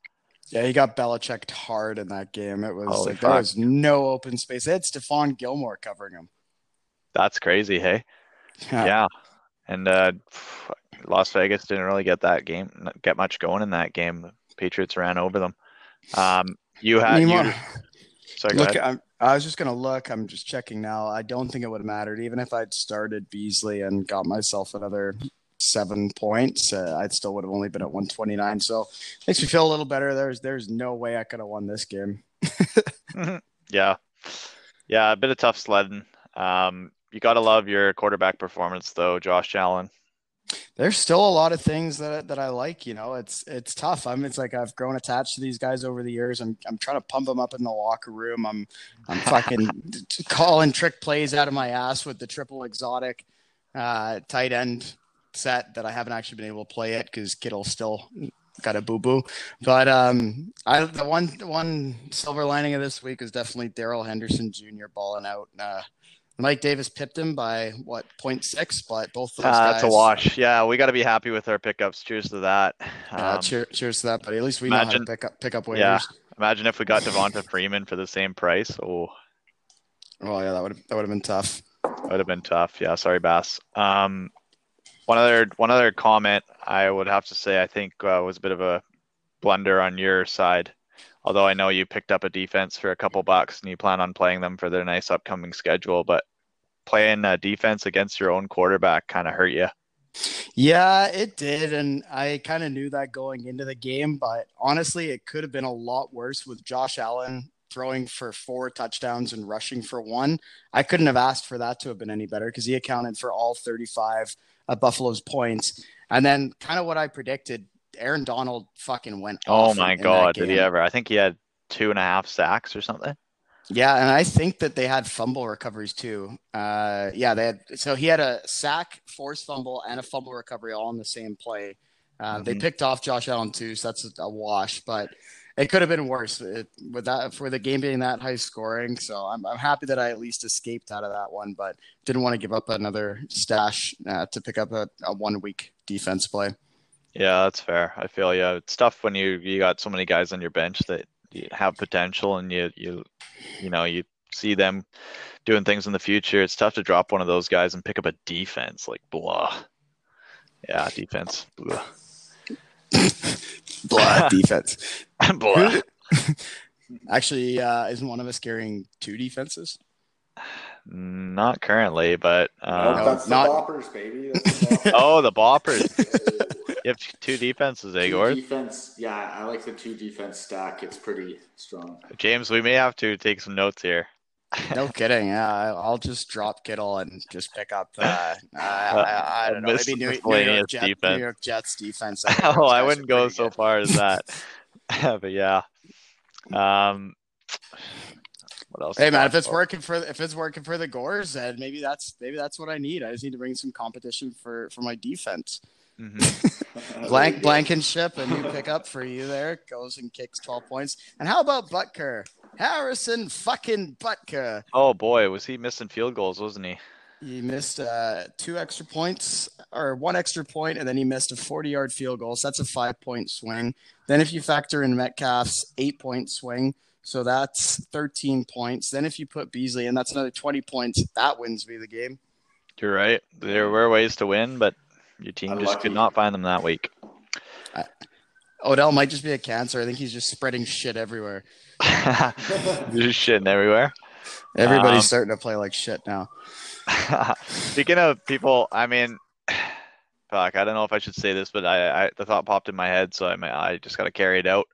Yeah, he got Belichicked hard in that game. It was Holy like there was no open space. They had Stephon Gilmore covering him. That's crazy, hey. yeah and uh las vegas didn't really get that game get much going in that game the patriots ran over them um you had you sorry look. I'm, I was just gonna look. I'm just checking now. I don't think it would have mattered, even if I'd started Beasley and got myself another seven points. Uh, I still would have only been at 129. So makes me feel a little better. There's there's no way I could have won this game. yeah yeah a bit of tough sledding um you gotta love your quarterback performance though josh allen There's still a lot of things that that I like. You know, it's it's tough. I'm it's like I've grown attached to these guys over the years. I'm I'm trying to pump them up in the locker room. I'm I'm fucking calling trick plays out of my ass with the triple exotic uh, tight end set that I haven't actually been able to play it because Kittle still got a boo boo. But um, I the one one silver lining of this week is definitely Darrell Henderson Jr. balling out. Uh, Mike Davis pipped him by what 0.6, but both those uh, guys. that's a wash yeah we gotta be happy with our pickups cheers to that um, cheer, cheers to that, buddy. At least we know how imagine- to pick up pick up waivers. yeah imagine if we got devonta freeman for the same price oh Oh yeah, that would that would have been tough. That would have been tough. Yeah, sorry, Bass. Um, one other one other comment I would have to say I think uh, was a bit of a blunder on your side. Although I know you picked up a defense for a couple bucks and you plan on playing them for their nice upcoming schedule, but playing defense against your own quarterback kind of hurt you. Yeah, it did, and I kind of knew that going into the game. But honestly, it could have been a lot worse with Josh Allen throwing for four touchdowns and rushing for one. I couldn't have asked for that to have been any better because he accounted for all 35 of Buffalo's points. And then, kind of what I predicted, Aaron Donald fucking went. Oh in- my in god, did he ever? I think he had two and a half sacks or something. Yeah, and I think that they had fumble recoveries too. Uh, yeah, they had. So he had a sack, forced fumble, and a fumble recovery all in the same play. Uh, They Mhm. picked off Josh Allen too, so that's a wash. But it could have been worse it, with that for the game being that high scoring. So I'm I'm happy that I at least escaped out of that one, but didn't want to give up another stash uh, to pick up a, a one week defense play. Yeah, that's fair. I feel yeah. It's tough when you you got so many guys on your bench that you have potential and you you you know you see them doing things in the future. It's tough to drop one of those guys and pick up a defense like blah. Yeah, defense. Blah. Blah, defense. blah. Actually, uh, isn't one of us carrying two defenses? Not currently, but Nope, uh, No, that's the not- boppers, baby. That's the boppers. oh, the boppers. You have two defenses, Two Agor. defense, yeah, I like the two defense stack. It's pretty strong. James, we may have to take some notes here. No kidding. Yeah, I- I'll just drop Kittle and just pick up. Uh, I, I, I don't know. Maybe New, New, York Jet. New York Jets defense. oh, I wouldn't go so far as that. but yeah. Um, what else? Hey man, if it's about? working for if it's working for the Gores, then maybe that's maybe that's what I need. I just need to bring some competition for for my defense. Mhm. Blank Blankenship, a new pickup for you there. Goes and kicks twelve points. And how about Butker? Harrison fucking Butker. Oh boy, was he missing field goals, wasn't he? He missed uh, two extra points or one extra point, and then he missed a 40 yard field goal. So that's a five point swing. Then, if you factor in Metcalf's eight point swing, so that's 13 points. Then, if you put Beasley in, that's another 20 points. That wins me the game. You're right. There were ways to win, but your team just Unlucky. could not find them that week. Odell might just be a cancer. I think he's just spreading shit everywhere. just shitting everywhere. Everybody's Um, starting to play like shit now. Speaking of people, I mean, fuck, I don't know if I should say this, but I, I the thought popped in my head, so I may, I just got to carry it out.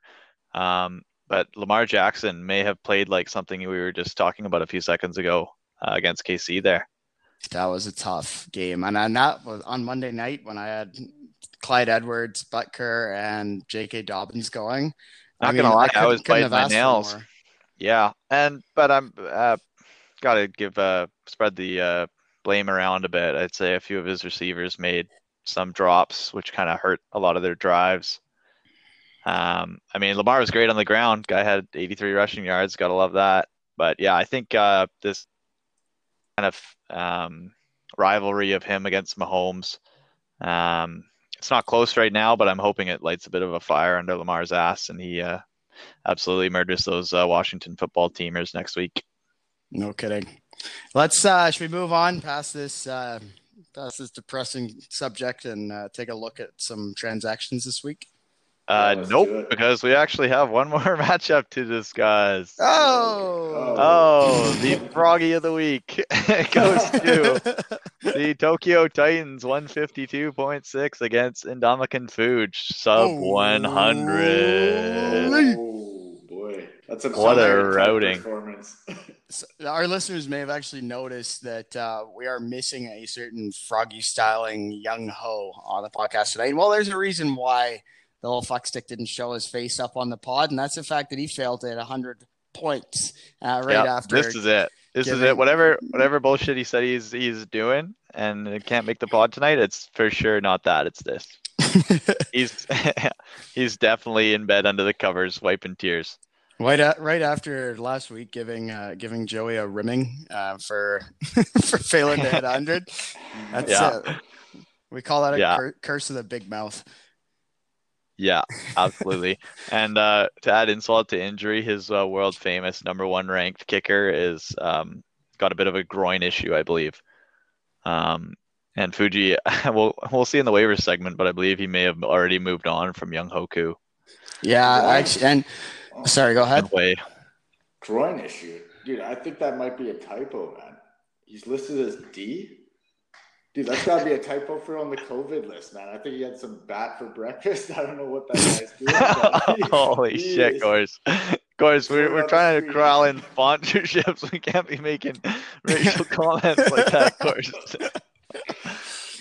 Um, but Lamar Jackson may have played like something we were just talking about a few seconds ago uh, against KC there. That was a tough game, and on that was on Monday night when I had Clyde Edwards, Butker, and J.K. Dobbins going. Not gonna lie, I was couldn't biting my nails. Yeah, and but I'm uh, got to give uh, spread the uh, blame around a bit. I'd say a few of his receivers made some drops, which kind of hurt a lot of their drives. Um, I mean, Lamar was great on the ground. Guy had 83 rushing yards. Gotta love that. But yeah, I think uh, this kind of um, rivalry of him against Mahomes. Um, it's not close right now, but I'm hoping it lights a bit of a fire under Lamar's ass, and he uh, absolutely murders those uh, Washington football teamers next week. No kidding. Let's uh should we move on past this uh past this depressing subject and uh, take a look at some transactions this week? Uh, Yeah, nope, because we actually have one more matchup to discuss. Oh, Oh, the froggy of the week goes to the Tokyo Titans 152.6 against Indomitian Fuge sub Oh. 100. Oh boy, that's a What a routing. performance. So our listeners may have actually noticed that uh, we are missing a certain froggy styling young ho on the podcast tonight. Well, there's a reason why the little fuckstick didn't show his face up on the pod, and that's the fact that he failed at 100 points uh, right Yeah, after. this is it. This is it. Whatever, whatever bullshit he said he's he's doing, and it can't make the pod tonight. It's for sure not that. It's this. He's he's definitely in bed under the covers, wiping tears. right, right after last week, giving uh, giving Joey a rimming uh, for for failing to hit 100. That's Yeah. it. We call that a Yeah. cur- curse of the big mouth. Yeah, absolutely. and uh, to add insult to injury, his uh, world famous number one ranked kicker is um, got a bit of a groin issue, I believe. Um, and Fuji, we'll we'll see in the waivers segment, but I believe he may have already moved on from Younghoe Koo. Yeah, actually, and sorry, go ahead. Way. Groin issue, dude. I think that might be a typo, man. He's listed as D. Dude, that's gotta be a typo for on the COVID list, man. I think he had some bat for breakfast. I don't know what that guy's doing. Holy he shit, Gores. Gores, we're, we're trying to crawl in sponsorships. We can't be making racial comments like that, Gores.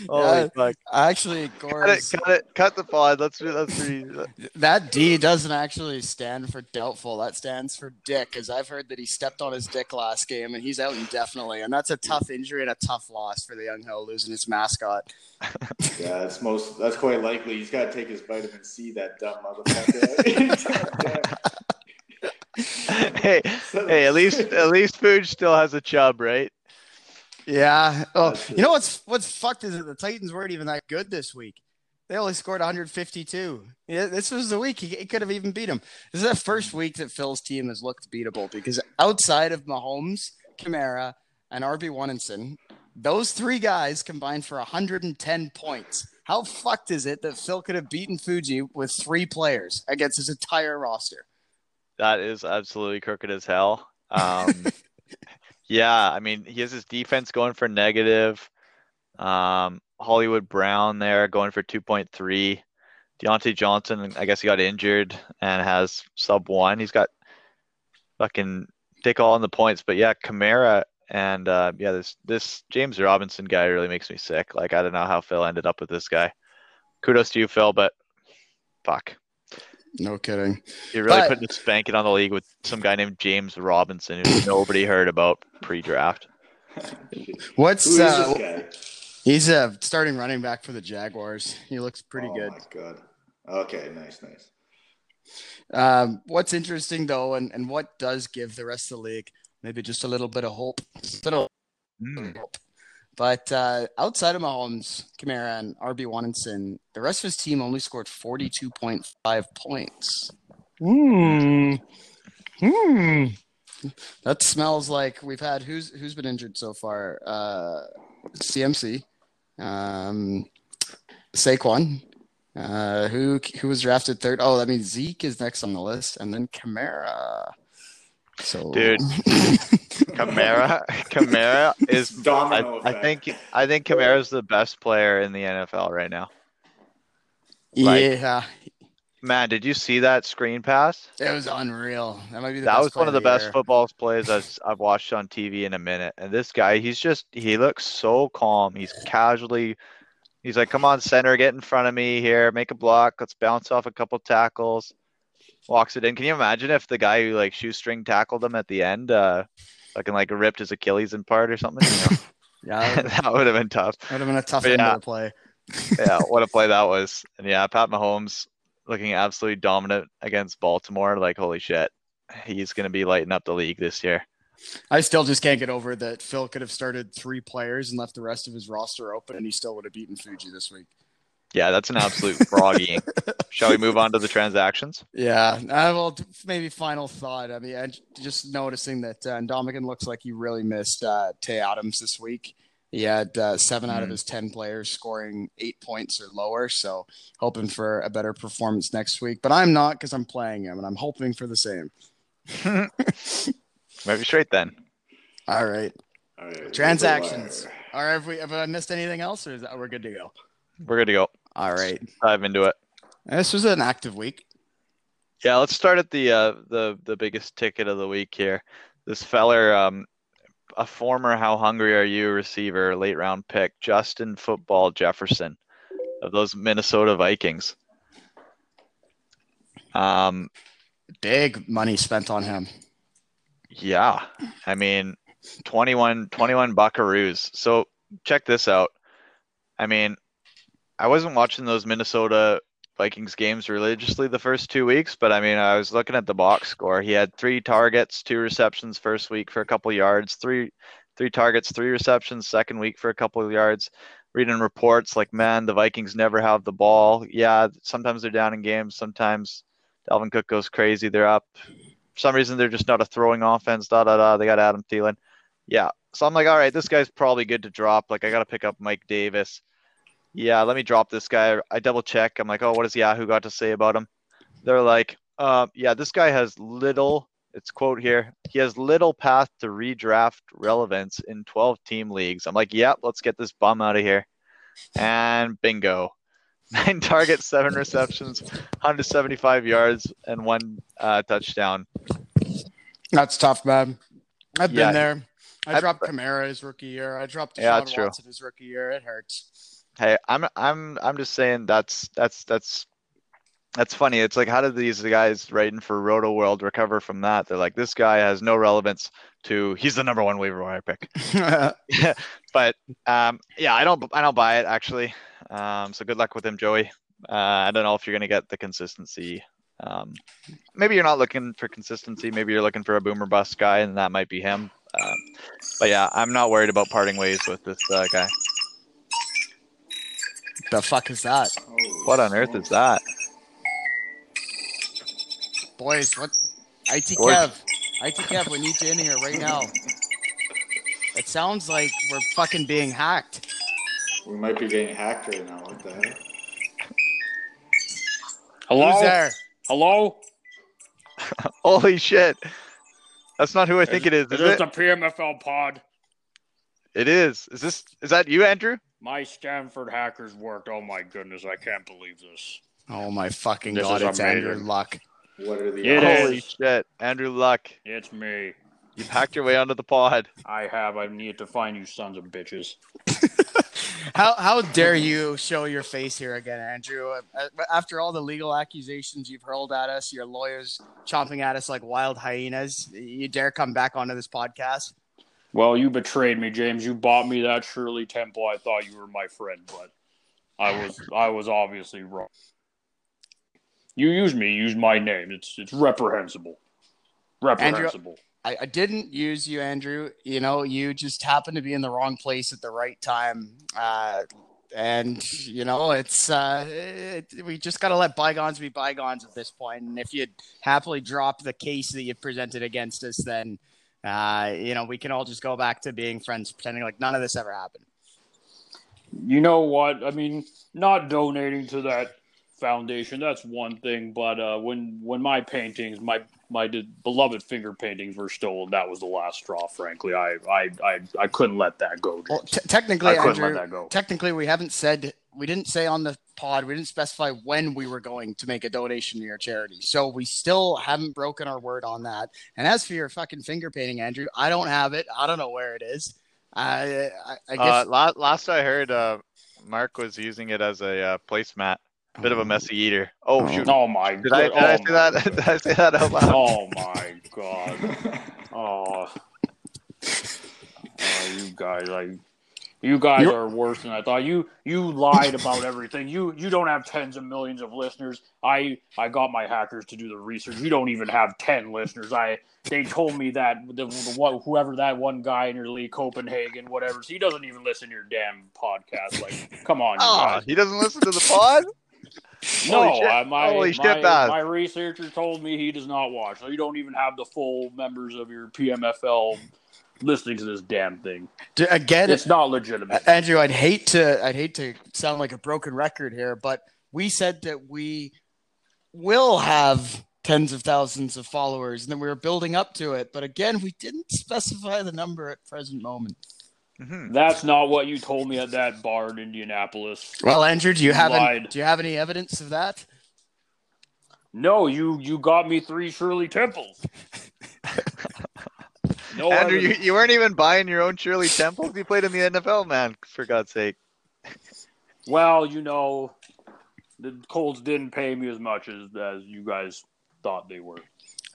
Holy Yeah. fuck. Actually, Cut it, cut it, cut the pod. Let's do, let's do, that D doesn't actually stand for doubtful. That stands for dick, because I've heard that he stepped on his dick last game and he's out indefinitely. And that's a tough injury and a tough loss for the Young hill losing his mascot. Yeah, that's most. That's quite likely. He's got to take his vitamin C. That dumb motherfucker. hey, hey, at least at least Fuge still has a chub, right? Yeah. Oh, you know what's what's fucked is that the Titans weren't even that good this week. They only scored 152. Yeah, this was the week he, he could have even beat him. This is the first week that Phil's team has looked beatable because outside of Mahomes, Kamara, and RB Wanenson, those three guys combined for 110 points. How fucked is it that Phil could have beaten Fuji with three players against his entire roster? That is absolutely crooked as hell. Um, yeah, I mean, he has his defense going for negative. Um, Hollywood Brown there going for 2.3. Diontae Johnson, I guess he got injured and has sub one. He's got fucking dick all in the points. But yeah, Kamara and uh, yeah, this this James Robinson guy really makes me sick. Like I don't know how Phil ended up with this guy. Kudos to you, Phil, but fuck. No kidding. You're really But- putting a spanking on the league with some guy named James Robinson who nobody heard about pre-draft. What's Who is uh, this guy? he's a starting running back for the Jaguars. He looks pretty oh good. my god. Okay, nice, nice. Um, what's interesting though, and, and what does give the rest of the league maybe just a little bit of hope, a little Hmm. hope. But uh, outside of Mahomes, Kamara, and RB Wanenson, the rest of his team only scored forty-two point five points. Hmm. Hmm. That smells like we've had who's who's been injured so far? Uh, CMC, um, Saquon, Uh, who who was drafted third? Oh, that means Zeke is next on the list, and then Kamara. So, Dude. Kamara, Kamara is. I, Domino I effect. think I think Kamara's the best player in the NFL right now. like- yeah, Man, did you see that screen pass? it was unreal. That might be the That best was one play of the best year. football plays I've, I've watched on TV in a minute. And this guy, he's just, he looks so calm. He's casually, he's like, come on, center, get in front of me here, make a block. Let's bounce off a couple tackles. Walks it in. Can you imagine if the guy who like shoestring tackled him at the end, uh, fucking like ripped his Achilles in part or something? You know? Yeah, that would have been tough. would have been a tough But yeah. to play. Yeah, what a play that was. And yeah, Pat Mahomes looking absolutely dominant against Baltimore. Like, holy shit. He's going to be lighting up the league this year. I still just can't get over that Phil could have started three players and left the rest of his roster open, and he still would have beaten Fuji this week. Yeah, that's an absolute froggy. Shall we move on to the transactions? Yeah, uh, well, maybe final thought. I mean, I j- just noticing that uh, Dominican looks like he really missed uh, Tay Adams this week. He had uh, seven out of Mm. his ten players scoring eight points or lower, so hoping for a better performance next week. But I'm not because I'm playing him, and I'm hoping for the same. Maybe straight then. All right, All right, transactions. wire. All right, have, we, have I missed anything else, or is that, we're good to go? We're good to go. All right, Dive into it. this was an active week. Yeah, let's start at the uh, the the biggest ticket of the week here. This feller, um, a former "How hungry are you?" receiver, late round pick, Justin Football Jefferson, of those Minnesota Vikings. Um, Big money spent on him. Yeah. I mean, 21, 21 buckaroos. So check this out. I mean, I wasn't watching those Minnesota Vikings games religiously the first two weeks, but I mean, I was looking at the box score. He had three targets, two receptions first week for a couple yards, three three targets, three receptions second week for a couple of yards. Reading reports like, man, the Vikings never have the ball. Yeah, sometimes they're down in games. Sometimes Dalvin Cook goes crazy. They're up. For some reason, they're just not a throwing offense. Da da da. They got Adam Thielen. Yeah. So I'm like, all right, this guy's probably good to drop. Like, I got to pick up Mike Davis. Yeah, let me drop this guy. I double check. I'm like, oh, what does Yahoo got to say about him? They're like, uh, yeah, this guy has little. It's quote here. He has little path to redraft relevance in 12 team leagues. I'm like, yep, let's get this bum out of here. And bingo. Nine targets, seven receptions, 175 yards, and one uh, touchdown. That's tough, man. I've Yeah. been there. I I- dropped Kamara his rookie year. I dropped Deshaun Yeah, true. Watson his rookie year. It hurts. Hey, I'm I'm I'm just saying that's that's that's that's funny. It's like how did these guys writing for Roto World recover from that? They're like, this guy has no relevance to he's the number one waiver wire pick. but um, yeah, I don't I don't buy it actually. Um, so good luck with him, Joey. Uh, I don't know if you're gonna get the consistency. Um, maybe you're not looking for consistency. Maybe you're looking for a boomer bust guy, and that might be him. Um, but yeah, I'm not worried about parting ways with this uh, guy. The fuck is that? What on earth is that? Boys, what? IT Boys. Kev. IT Kev, we need you in here right now. It sounds like we're fucking being hacked. We might be getting hacked right now. What the heck? Hello? Who's there? Hello? Holy shit! That's not who I think it is. Is Is this it? the PMFL pod? It is. Is this? Is that you, Andrew? My Stanford hackers worked. Oh my goodness, I can't believe this. Oh my fucking This god, is it's Andrew amazing. Luck. What are the It odds? Holy is. shit, Andrew Luck! It's me. You've hacked your way onto the pod. I have. I need to find you sons of bitches. How how dare you show your face here again, Andrew? Uh, After all the legal accusations you've hurled at us, your lawyers chomping at us like wild hyenas, you dare come back onto this podcast? Well, you betrayed me, James. You bought me that Shirley Temple. I thought you were my friend, but I was I was obviously wrong. You used me, you used my name. It's it's reprehensible. Reprehensible. I, I didn't use you, Andrew. You know, you just happened to be in the wrong place at the right time. Uh, and you know, it's uh, it, we just got to let bygones be bygones at this point. And if you'd happily drop the case that you presented against us, then uh, you know we can all just go back to being friends, pretending like none of this ever happened. You know what? I mean, not donating to that foundation, that's one thing. But uh, when when my paintings, my my beloved finger paintings were stolen, that was the last straw. Frankly, I I I, I couldn't let that go. Well, t- technically, I couldn't Andrew, let that go. technically, we haven't said we didn't say on the pod we didn't specify when we were going to make a donation to your charity so we still haven't broken our word on that and as for your fucking finger painting andrew i don't have it i don't know where it is i i, I Uh, guess last, last I heard, uh, Mark was using it as a uh, placemat. Bit of a messy eater. Oh, shoot! Oh my Did I god! did I oh say my- that? did I say that out loud? Oh my god! Oh, oh you guys, like you guys You're- are worse than I thought. You you lied about everything. You you don't have tens of millions of listeners. I I got my hackers to do the research. You don't even have ten listeners. I they told me that the, the one whoever that one guy in your league, Copenhagen, whatever. So he doesn't even listen to your damn podcast. Like, come on, you Oh, he doesn't listen to the pod. No, Holy shit. I, my, Holy shit, my, my researcher told me he does not watch. So you don't even have the full members of your PMFL listening to this damn thing. d- again It's not legitimate. andrew i'd hate to i'd hate to sound like a broken record here but we said that we will have tens of thousands of followers and then we were building up to it but again we didn't specify the number at present moment Mhm. That's not what you told me at that bar in Indianapolis. well andrew do you have any, do you have any evidence of that No, you you got me three Shirley Temples. No, Andrew, you, you weren't even buying your own Shirley Temples. You played in the NFL, man. For God's sake. well, you know, the Colts didn't pay me as much as as you guys thought they were.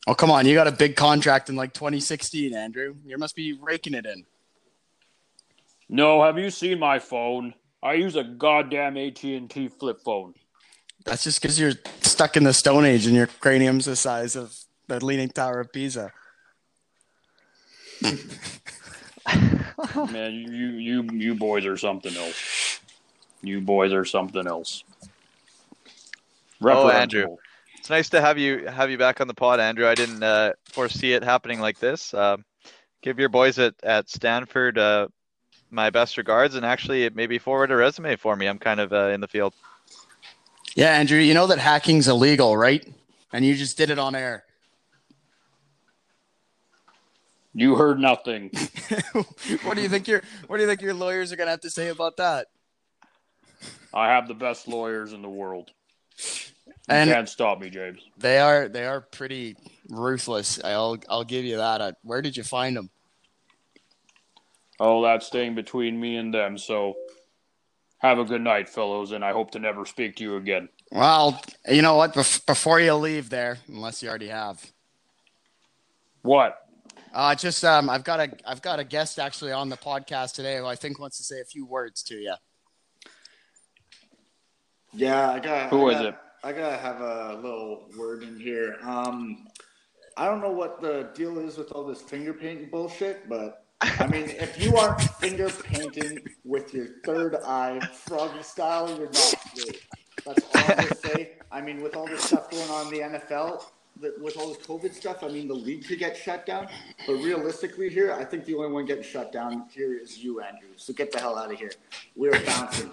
Oh come on! You got a big contract in like 2016, Andrew. You must be raking it in. No, have you seen my phone? I use a goddamn AT and T flip phone. That's just because you're stuck in the Stone Age and your cranium's the size of the Leaning Tower of Pisa. Man, you you you boys are something else. You boys are something else. Oh, Andrew. It's nice to have you have you back on the pod, Andrew. I didn't uh, foresee it happening like this. Um, give your boys at at Stanford uh, my best regards, and actually maybe forward a resume for me. I'm kind of uh, in the field. Yeah, Andrew, you know that hacking's illegal, right? And you just did it on air. You heard nothing. what do you think your What do you think your lawyers are gonna have to say about that? I have the best lawyers in the world. You And can't stop me, James. they are they are pretty ruthless. I'll I'll give you that. Where did you find them? Oh, that's staying between me and them. So, have a good night, fellows, and I hope to never speak to you again. Well, you know what? Bef- before you leave there, unless you already have, What? Uh, just um, I've got a I've got a guest actually on the podcast today who I think wants to say a few words to you. Yeah, I got. Who I is gotta- it? I gotta have a little word in here. Um, I don't know what the deal is with all this finger painting bullshit, but I mean, if you aren't finger painting with your third eye, froggy style, you're not great. That's all I'm gonna say. I mean, with all this stuff going on in the NFL, that with all this COVID stuff, I mean, the league could get shut down. But realistically, here, I think the only one getting shut down here is you, Andrew. So get the hell out of here. We're bouncing.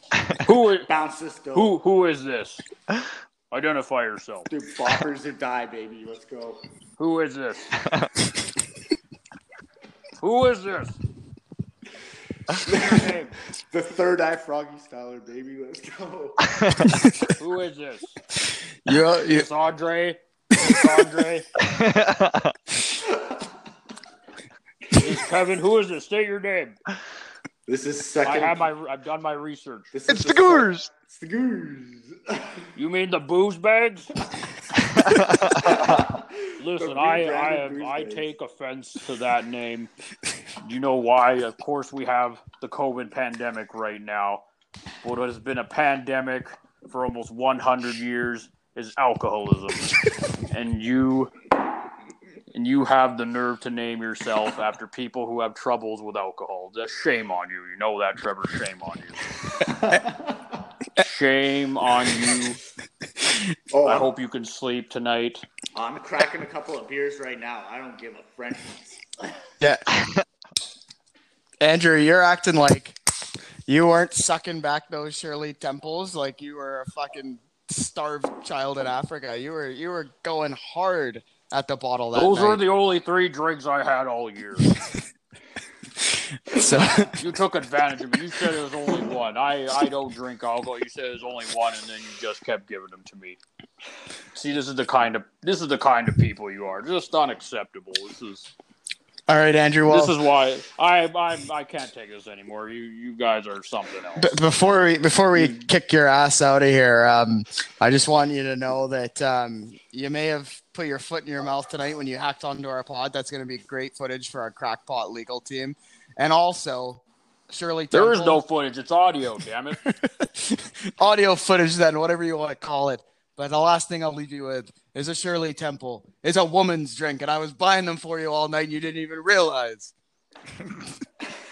Who is Bounce this door. who? Who is this? Identify yourself. Dude, boppers or die, baby. Let's go. Who is this? Who is this? The third eye froggy styler, baby. Let's go. Who is this? You, you It's Andre. It's Andre. It's Kevin. Who is this? State your name. This is I second. have my. I've done my research. This it's is the Goors. It's the Goors. You mean the booze bags? Listen, I I have, I take offense to that name. You know why? Of course, we have the COVID pandemic right now. What has been a pandemic for almost 100 years is alcoholism, and you and you have the nerve to name yourself after people who have troubles with alcohol. That's shame on you. You know that, Trevor. Shame on you. Shame on you. Oh, I hope you can sleep tonight. I'm cracking a couple of beers right now. I don't give a friend. yeah. Andrew, you're acting like you weren't sucking back those Shirley Temples like you were a fucking starved child in Africa. You were you were going hard at the bottle that Those night. were the only three drinks I had all year. so You took advantage of me. You said it was only one. I, I don't drink alcohol. You said it was only one, and then you just kept giving them to me. See, this is the kind of this is the kind of people you are. Just unacceptable. This is all right, Andrew. Well, this is why I I I can't take this anymore. You you guys are something else. B- before we before we kick your ass out of here, um, I just want you to know that um, you may have put your foot in your mouth tonight when you hacked onto our pod. That's going to be great footage for our crackpot legal team, and also Shirley. There is no footage. It's audio. Damn it. audio footage, then whatever you want to call it. But the last thing I'll leave you with is a Shirley Temple. It's a woman's drink, and I was buying them for you all night, and you didn't even realize.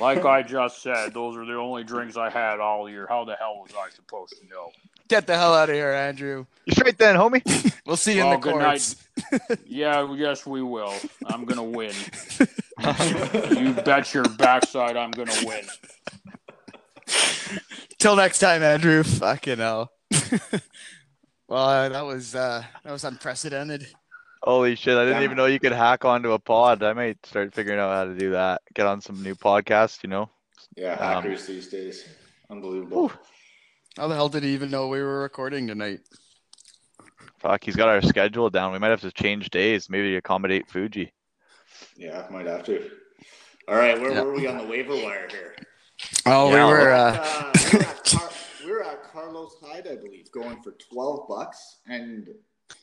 Like I just said, those are the only drinks I had all year. How the hell was I supposed to know? Get the hell out of here, Andrew. You straight then, homie. We'll see you Well, in the good night. courts. Yeah, yes, we will. I'm gonna win. you bet your backside I'm gonna win. Till next time, Andrew. Fucking hell. Well, uh, that was uh, that was unprecedented. Holy shit! I didn't Damn. even know you could hack onto a pod. I might start figuring out how to do that. Get on some new podcast. You know. Yeah, Um, hackers these days. Unbelievable. How the hell did he even know we were recording tonight? Fuck, he's got our schedule down. We might have to change days, maybe to accommodate Fuji. Yeah, might have to. All right, where Yeah. were we on the waiver wire here? Oh, Yeah, we were. Uh, Uh, Carlos Hyde, I believe, going for 12 bucks. And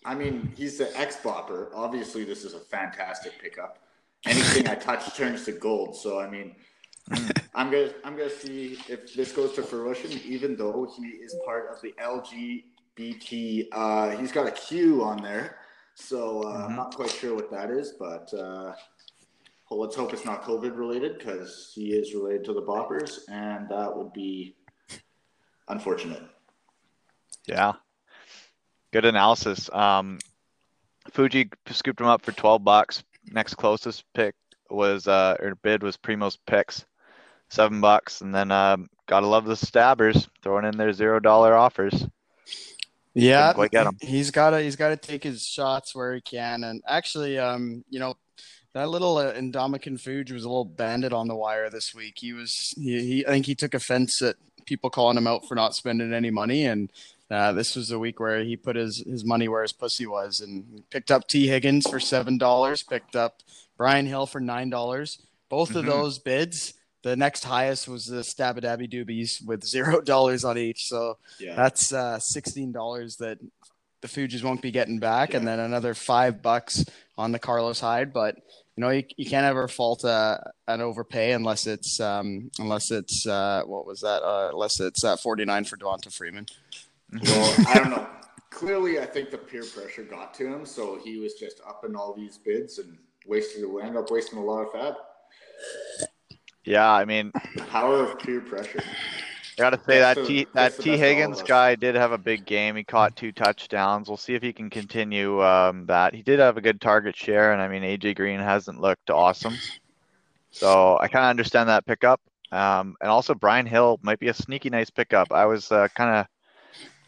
I mean, he's the ex bopper. Obviously, this is a fantastic pickup. Anything I touch turns to gold. So, I mean, I'm gonna I'm gonna see if this goes to fruition. Even though he is part of the LGBT, uh, he's got a Q on there, so uh, I'm Mhm. not quite sure what that is. But uh, well, let's hope it's not COVID related because he is related to the boppers, and that would be unfortunate. Yeah. Good analysis. Um, Fuji scooped him up for 12 bucks. Next closest pick was, uh, or bid was Primo's picks, seven bucks. And then, um, gotta love the stabbers throwing in their zero dollar offers. yeah, Couldn't quite get him. he's got to he's got to take his shots where he can. And actually, um, you know, that little uh, Indomitian Fuge was a little bandit on the wire this week. He was he, he I think he took offense at people calling him out for not spending any money and. Uh, this was a week where he put his, his money where his pussy was and picked up T. Higgins for seven dollars, picked up Brian Hill for nine dollars. Both of Mhm. those bids, the next highest was the Stabadabby Doobies with zero dollars on each. So Yeah, that's uh, sixteen dollars that the Fuges won't be getting back, and then another five bucks on the Carlos Hyde. But you know, you, you can't ever fault uh, an overpay unless it's um, unless it's uh, what was that? Uh, unless it's uh, forty nine for Devonta Freeman. well, I don't know. Clearly, I think the peer pressure got to him, so he was just up in all these bids and wasted. We end up wasting a lot of FAAB. Yeah, I mean, The power of peer pressure. I gotta say that T that T best of all Higgins guy did have a big game. He caught two touchdowns. We'll see if he can continue um, that. He did have a good target share, and I mean AJ Green hasn't looked awesome. So I kind of understand that pickup. Um, and also Brian Hill might be a sneaky nice pickup. I was uh, kind of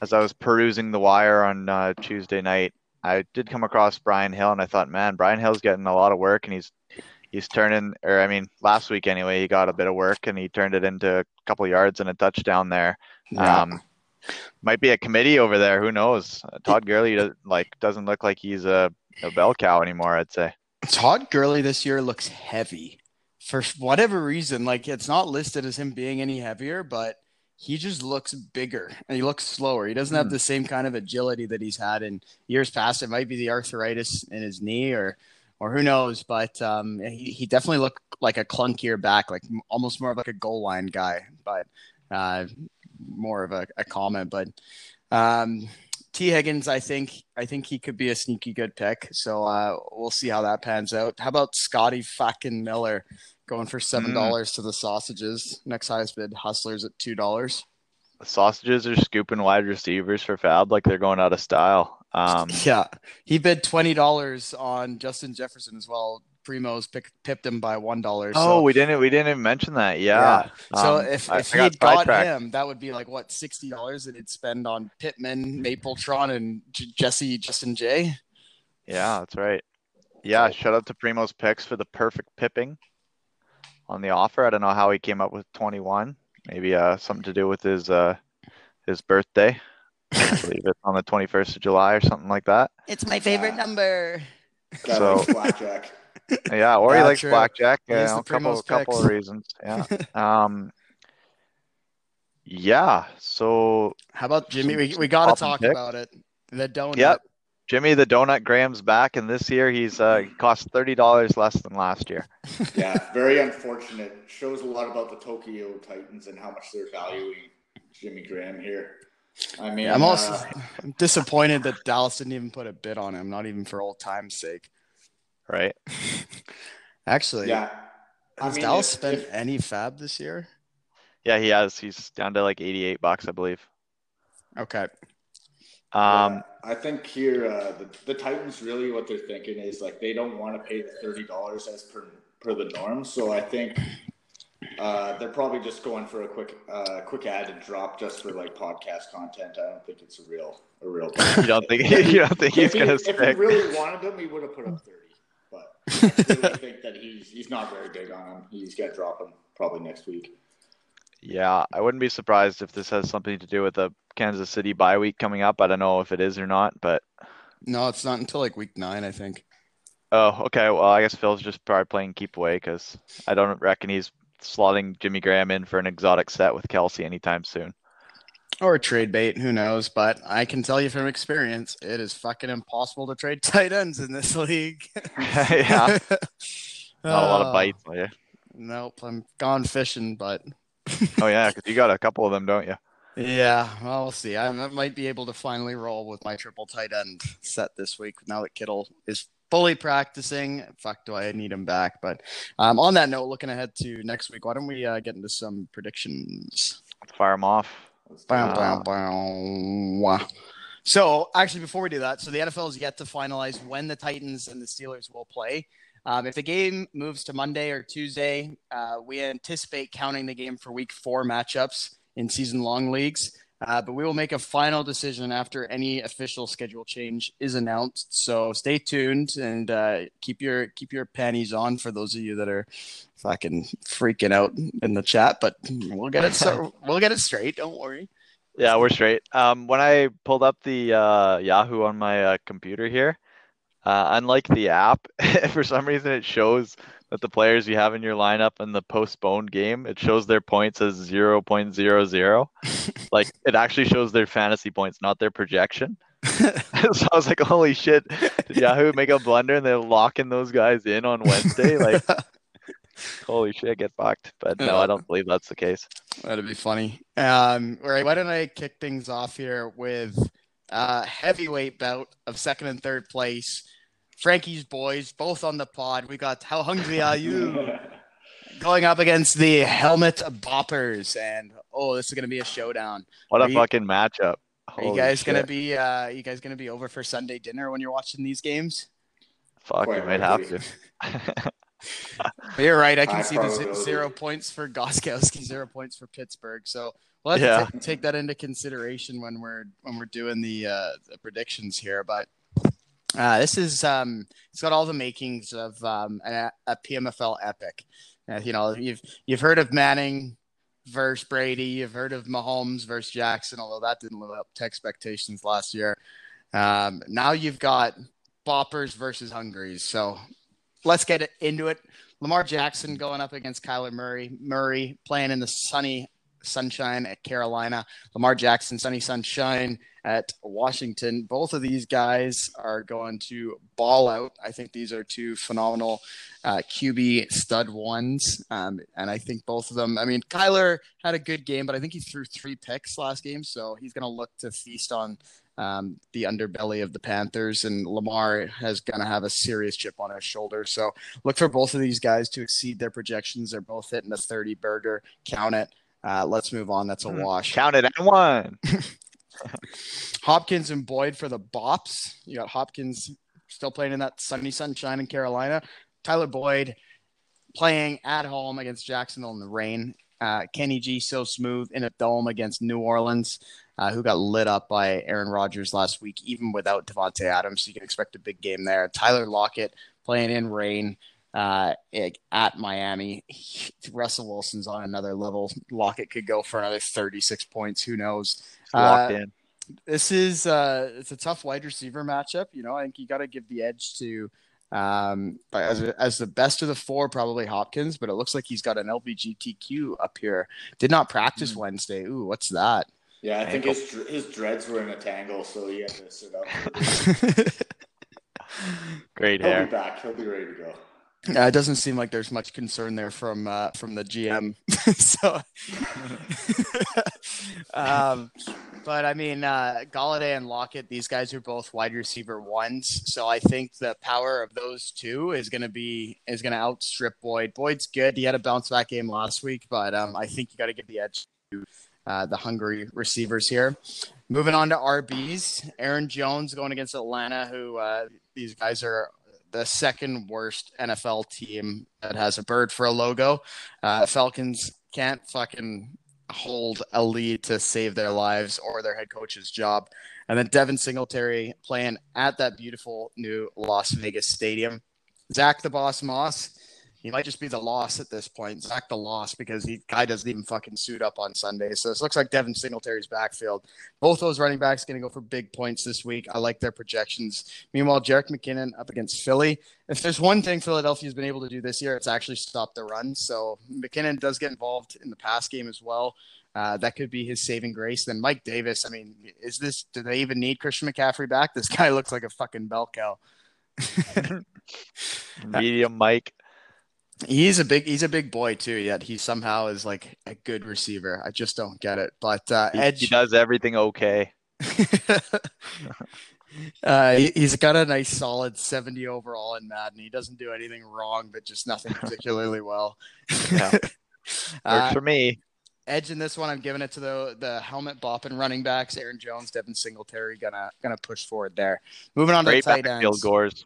as I was perusing the wire on uh, Tuesday night, I did come across Brian Hill, and I thought, man, Brian Hill's getting a lot of work, and he's he's turning, or I mean, last week anyway, he got a bit of work, and he turned it into a couple yards and a touchdown there. Um, might be a committee over there. Who knows? Todd Gurley does, like doesn't look like he's a, a bell cow anymore. I'd say. Todd Gurley this year looks heavy for whatever reason. Like it's not listed as him being any heavier, but he just looks bigger and he looks slower. He doesn't have Hmm. the same kind of agility that he's had in years past. It might be the arthritis in his knee or or who knows, but um, he, he definitely looked like a clunkier back, like almost more of like a goal line guy, but uh, more of a, a comment. But um, T Higgins, I think I think he could be a sneaky good pick. So uh, we'll see how that pans out. How about Scotty fucking Miller going for seven dollars to the sausages? Next highest bid, Hustlers at two dollars. Sausages are scooping wide receivers for FAAB like they're going out of style. Um, Yeah, he bid twenty dollars on Justin Jefferson as well. Primos pick, pipped him by one dollar. Oh, so, we didn't we didn't even mention that. Yeah. So Um, if, if he had got him, that would be like what sixty dollars that he'd spend on Pittman, Mapletron, and J- Jesse Justin J. Yeah, that's right. Yeah, shout out to Primo's picks for the perfect pipping on the offer. I don't know how he came up with 21. Maybe uh something to do with his uh his birthday. I believe it's on the 21st of July or something like that. It's my favorite Yeah. number. Guy So- blackjack. Yeah, or he likes true. blackjack. He You know, a couple Primo's couple of reasons. Yeah. um. Yeah. So How about Jimmy? We, we got to talk picks. about it. The donut. Yep. Jimmy the Donut Graham's back, and this year he's uh cost thirty dollars less than last year. Yeah, very unfortunate. Shows a lot about the Tokyo Titans and how much they're valuing Jimmy Graham here. I mean, I'm also uh, I'm disappointed that Dallas didn't even put a bid on him, not even for old time's sake. Right. Actually, yeah. I has mean, Dallas if- spent if- any FAAB this year? Yeah, he has. He's down to like eighty-eight bucks, I believe. Okay. Um. Yeah, I think here uh, the, the Titans really what they're thinking is like they don't want to pay the thirty dollars as per per the norm. So I think uh, they're probably just going for a quick uh, quick ad and drop just for like podcast content. I don't think it's a real a real. You don't think you don't think he's if, he, gonna if he really wanted him, he would have put up thirty. But I really think that he's he's not very big on him. He's gonna drop him probably next week. Yeah, I wouldn't be surprised if this has something to do with the Kansas City bye week coming up. I don't know if it is or not, but No, it's not until like week nine, I think. oh, okay. Well, I guess Phil's just probably playing keep away because I don't reckon he's slotting Jimmy Graham in for an exotic set with Kelce anytime soon. Or trade bait, who knows? But I can tell you from experience, it is fucking impossible to trade tight ends in this league. yeah, not a lot of uh, bites. are you? Nope, I'm gone fishing, but Oh yeah, because you got a couple of them, don't you? yeah, well, we'll see. I might be able to finally roll with my triple tight end set this week now that Kittle is fully practicing. Fuck, do I need him back? But um, on that note, looking ahead to next week, why don't we uh, get into some predictions? Fire them off. Bow, bow, bow. So, actually, before we do that, so the NFL is yet to finalize when the Titans and the Steelers will play. Um, if the game moves to Monday or Tuesday, uh, we anticipate counting the game for Week Four matchups in season-long leagues. Uh, but we will make a final decision after any official schedule change is announced. So stay tuned and uh, keep your keep your panties on for those of you that are fucking freaking out in the chat. But we'll get it so we'll get it straight. Don't worry. Yeah, we're straight. Um, when I pulled up the uh, Yahoo on my uh, computer here, uh, unlike the app, for some reason it shows that the players you have in your lineup in the postponed game, it shows their points as 0.00. like it actually shows their fantasy points, not their projection. so I was like, holy shit, did Yahoo make a blunder and they're locking those guys in on Wednesday? Like, holy shit, get fucked. But no, I don't believe that's the case. That'd be funny. Um, all right, why don't I kick things off here with uh, heavyweight bout of second and third place. Frankie's boys, both on the pod. We got How Hungry Are You going up against the Helmet Boppers. And oh, this is going to be a showdown. What a you- fucking matchup. Are you guys going to be uh, you guys going to be over for Sunday dinner when you're watching these games? Fuck, Quite you might have to. you're right. I can High see the z- zero points for Gostkowski, zero points for Pittsburgh. So we'll have Yeah. take that into consideration when we're when we're doing the, uh, the predictions here. But uh, this is um, it's got all the makings of um, a, a PMFL epic. Uh, you know, you've you've heard of Manning versus Brady. You've heard of Mahomes versus Jackson, although that didn't live up to expectations last year. Um, now you've got Boppers versus Hungries. So let's get into it. Lamar Jackson going up against Kyler Murray. Murray playing in the sunny sunshine at Carolina. Lamar Jackson, sunny sunshine at Washington. Both of these guys are going to ball out. I think these are two phenomenal uh, QB stud ones. Um, and I think both of them, I mean, Kyler had a good game, but I think he threw three picks last game. So he's going to look to feast on um, the underbelly of the Panthers. And Lamar has going to have a serious chip on his shoulder. So look for both of these guys to exceed their projections. They're both hitting a 30 burger. Count it. Uh, let's move on. That's a Mhm. wash. Count it and one. Hopkins and Boyd for the Bops. You got Hopkins still playing in that sunny sunshine in Carolina. Tyler Boyd playing at home against Jacksonville in the rain. Uh, Kenny G so smooth in a dome against New Orleans, uh, who got lit up by Aaron Rodgers last week, even without Davante Adams. So you can expect a big game there. Tyler Lockett playing in rain uh, at Miami. Russell Wilson's on another level. Lockett could go for another 36 points. Who knows? Locked in. This is uh, it's a tough wide receiver matchup. You know, I think you got to give the edge to um, as, as the best of the four, probably Hopkins, but it looks like he's got an LBGTQ up here. Did not practice mm. Wednesday. Ooh, what's that? Yeah, I think his his dreads were in a tangle, so he had to sit up. Great He'll hair. be back. He'll be ready to go. Uh, it doesn't seem like there's much concern there from uh, from the GM. so, um, but I mean, uh, Golladay and Lockett, these guys are both wide receiver ones. So I think the power of those two is going to be is going to outstrip Boyd. Boyd's good. He had a bounce back game last week, but um, I think you got to give the edge to uh, the hungry receivers here. Moving on to RBs, Aaron Jones going against Atlanta, who uh, these guys are the second worst NFL team that has a bird for a logo. Uh, Falcons can't fucking hold a lead to save their lives or their head coach's job. And then Devin Singletary playing at that beautiful new Las Vegas stadium. Zach the Boss Moss he might just be the loss at this point. Zach the loss because he guy doesn't even fucking suit up on Sunday. So this looks like Devin Singletary's backfield. Both those running backs going to go for big points this week. I like their projections. Meanwhile, Jerick McKinnon up against Philly. If there's one thing Philadelphia's been able to do this year, it's actually stop the run. So McKinnon does get involved in the pass game as well. Uh, that could be his saving grace. Then Mike Davis. I mean, is this? Do they even need Christian McCaffrey back? This guy looks like a fucking bell cow. Medium Mike. He's a big he's a big boy too, yet he somehow is like a good receiver. I just don't get it. But uh, Edge he does everything okay. uh, he, has got a nice solid 70 overall in Madden. He doesn't do anything wrong, but just nothing particularly well. yeah. Works uh, for me. Edge in this one, I'm giving it to the the helmet bopping running backs, Aaron Jones, Devin Singletary, gonna gonna push forward there. Moving on Great to the tight ends. Field Gores.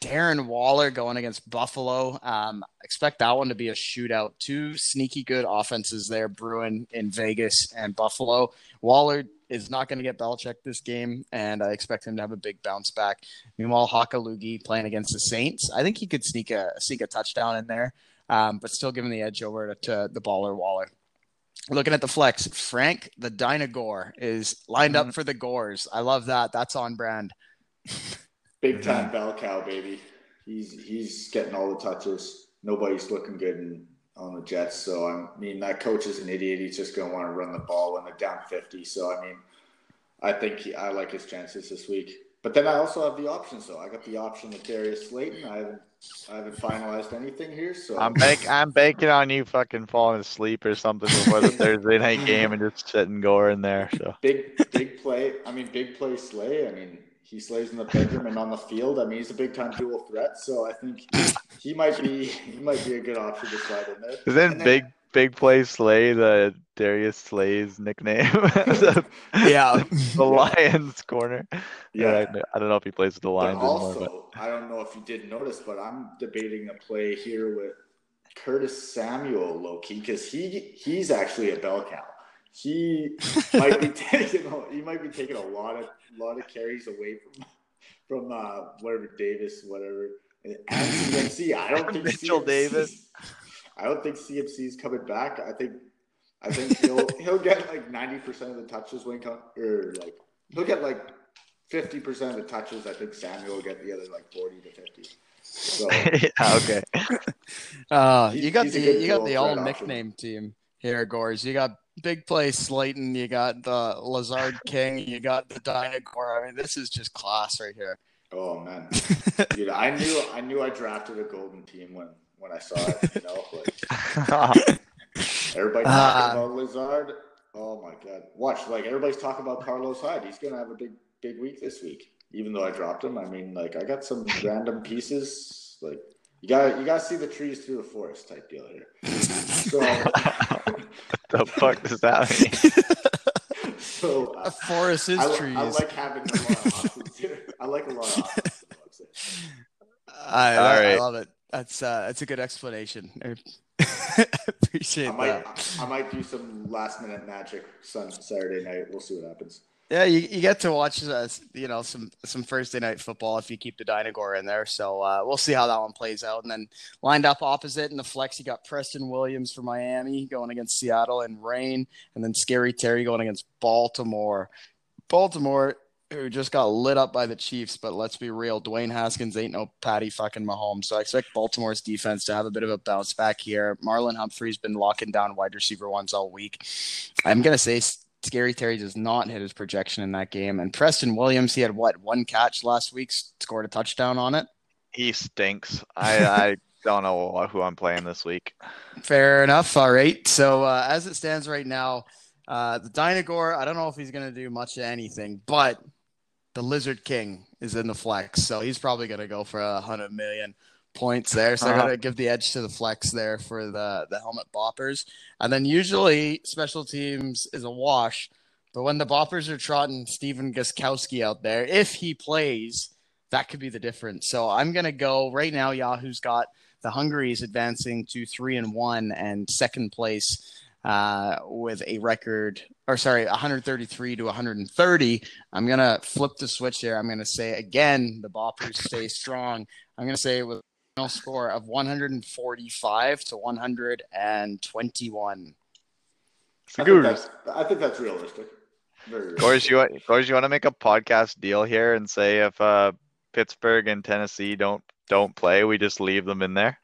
Darren Waller going against Buffalo. Um, expect that one to be a shootout. Two sneaky good offenses there, Bruin in Vegas and Buffalo. Waller is not going to get Belichick this game, and I expect him to have a big bounce back. Meanwhile, Hakalugi playing against the Saints. I think he could sneak a sneak a touchdown in there, um, but still giving the edge over to, to the baller Waller. Looking at the flex, Frank the Dynagore is lined up for the Gores. I love that. That's on brand. Big time mm-hmm. bell cow, baby. He's he's getting all the touches. Nobody's looking good in, on the Jets. So I mean, that coach is an idiot. He's just going to want to run the ball when they're down fifty. So I mean, I think he, I like his chances this week. But then I also have the options. though. I got the option of Darius Slayton. I haven't I haven't finalized anything here. So I'm bank I'm banking on you fucking falling asleep or something before the Thursday night game and just sitting Gore in there. So big big play. I mean, big play Slay. I mean he slays in the bedroom and on the field. I mean, he's a big time dual threat, so I think he might be he might be a good option to slide in there. Isn't big big play Slay the Darius Slay's nickname? yeah, the Lions corner. Yeah, yeah I, I, don't know if he plays with the Lions but also, anymore. But. I don't know if you did notice, but I'm debating a play here with Curtis Samuel low key because he he's actually a bell cow he might be taking a, he might be taking a lot of lot of carries away from from uh, whatever Davis, whatever. And CMC, I don't think Mitchell CMC, Davis. I don't think CMC is coming back. I think I think he'll he'll get like ninety percent of the touches when come or like he'll get like fifty percent of the touches. I think Samuel will get the other like forty to fifty. So yeah, okay. Uh, you got the you got the all nickname team here, Gores. You got big play Slayton, you got the Lazard King, you got the Dynagore. I mean, this is just class right here. Oh man, dude, I knew I knew I drafted a golden team when when I saw it. You know, like everybody talking uh, about Lazard. Oh my god, watch like everybody's talking about Carlos Hyde. He's gonna have a big big week this week. Even though I dropped him, I mean, like I got some random pieces. Like you got you got to see the trees through the forest type deal here. So the fuck does that mean? so uh, a forest is I, trees. I like having a lot of options here. I like a lot of options. I, All I right. love it. That's uh, that's a good explanation. I appreciate I might, that. I might do some last minute magic Sun Saturday night. We'll see what happens. Yeah, you, you get to watch uh, you know some some Thursday night football if you keep the Dynagore in there. So uh, we'll see how that one plays out. And then lined up opposite in the flex, you got Preston Williams for Miami going against Seattle in rain, and then Scary Terry going against Baltimore. Baltimore, who just got lit up by the Chiefs, but let's be real, Dwayne Haskins ain't no Patty fucking Mahomes. So I expect Baltimore's defense to have a bit of a bounce back here. Marlon Humphrey's been locking down wide receiver ones all week. I'm gonna say Scary Terry does not hit his projection in that game. And Preston Williams, he had what one catch last week, scored a touchdown on it. He stinks. I, I don't know who I'm playing this week. Fair enough. All right. So uh, as it stands right now, uh, the Dynagore, I don't know if he's going to do much of anything, but the Lizard King is in the flex, so he's probably going to go for a hundred million points there. So I'm Uh-huh. going to give the edge to the flex there for the the helmet boppers, and then usually special teams is a wash, but when the boppers are trotting Stephen Gostkowski out there, if he plays, that could be the difference. So I'm going to go right now. Yahoo's got the Hungaries advancing to three and one and second place uh, with a record, or sorry, 133 to 130. I'm gonna flip the switch there. I'm gonna say again, the Boppers stay strong. I'm gonna say with score of 145 to 121. I think, that's, I think that's realistic. Very realistic. Gores, you want, Gores, you want to make a podcast deal here and say if uh, Pittsburgh and Tennessee don't don't play, we just leave them in there?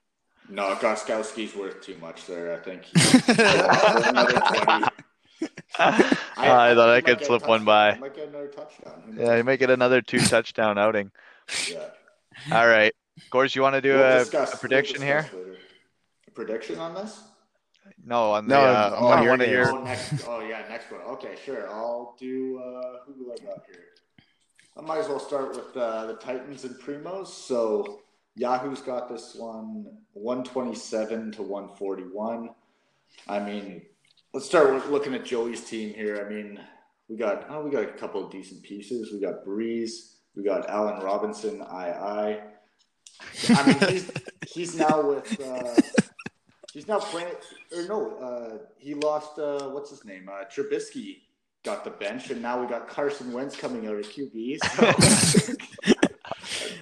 No, Gostkowski's worth too much there. I think he's another 20. I, thought I might could slip one by. I might get another touchdown. Yeah, you knows? make it another two touchdown outing. Yeah. All right, Gores, you want to do We'll a, discuss- a we'll prediction here? later. A prediction on this? No, on the No, uh, on on your one of your. Oh, next. Oh, yeah, next one. Okay, sure. I'll do. Uh, who do I got here? I might as well start with uh, the Titans and Primos. So Yahoo's got this one 127 to 141. I mean, let's start with looking at Joey's team here. I mean, we got oh, we got a couple of decent pieces. We got Brees. We got Allen Robinson. I I. I mean, he's he's now with. Uh, He's now playing, or no, uh, he lost, uh, what's his name? Uh, Trubisky got the bench, and now we got Carson Wentz coming out of QB. So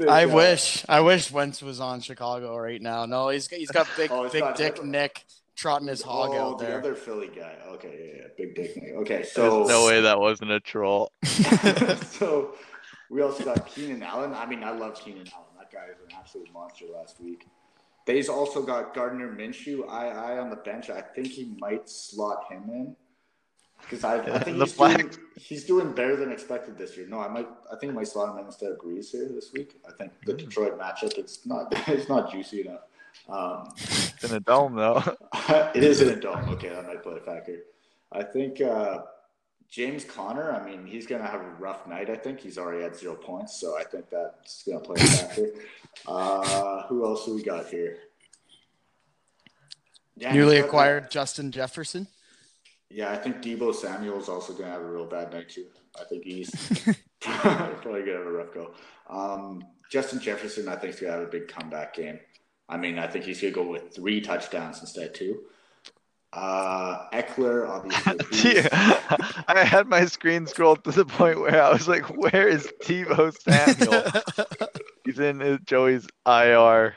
think, I uh, wish, I wish Wentz was on Chicago right now. No, he's he's got big, Oh, big Dick him. Nick trotting his hog oh, out the there. other Philly guy. Okay, yeah, yeah, big dick. Nick. Okay, There's so no way that wasn't a troll. so we also got Keenan Allen. I mean, I love Keenan Allen. Guy is an absolute monster last week. They's also got Gardner Minshew, I I on the bench. I think he might slot him in because I, I think he's doing, he's doing better than expected this year. No, I might I think I might slot him in instead of Brees here this week. I think the Detroit matchup it's not it's not juicy enough. Um, It's in a dome though. it is in a dome. Okay, that might play a factor. I think uh, James Conner. I mean, he's going to have a rough night. I think he's already at zero points, so I think that's going to play a factor. Uh, who else do we got here? Yeah, Newly he's acquired Justin Jefferson. Yeah, I think Deebo Samuel's also going to have a real bad night too. I think he's probably going to have a rough go. Um, Justin Jefferson, I think, is going to have a big comeback game. I mean, I think he's going to go with three touchdowns instead of two. Uh, Ekeler, obviously. a beast. Yeah, I had my screen scrolled to the point where I was like, "Where is Tebow Samuel?" He's in uh, Joey's IR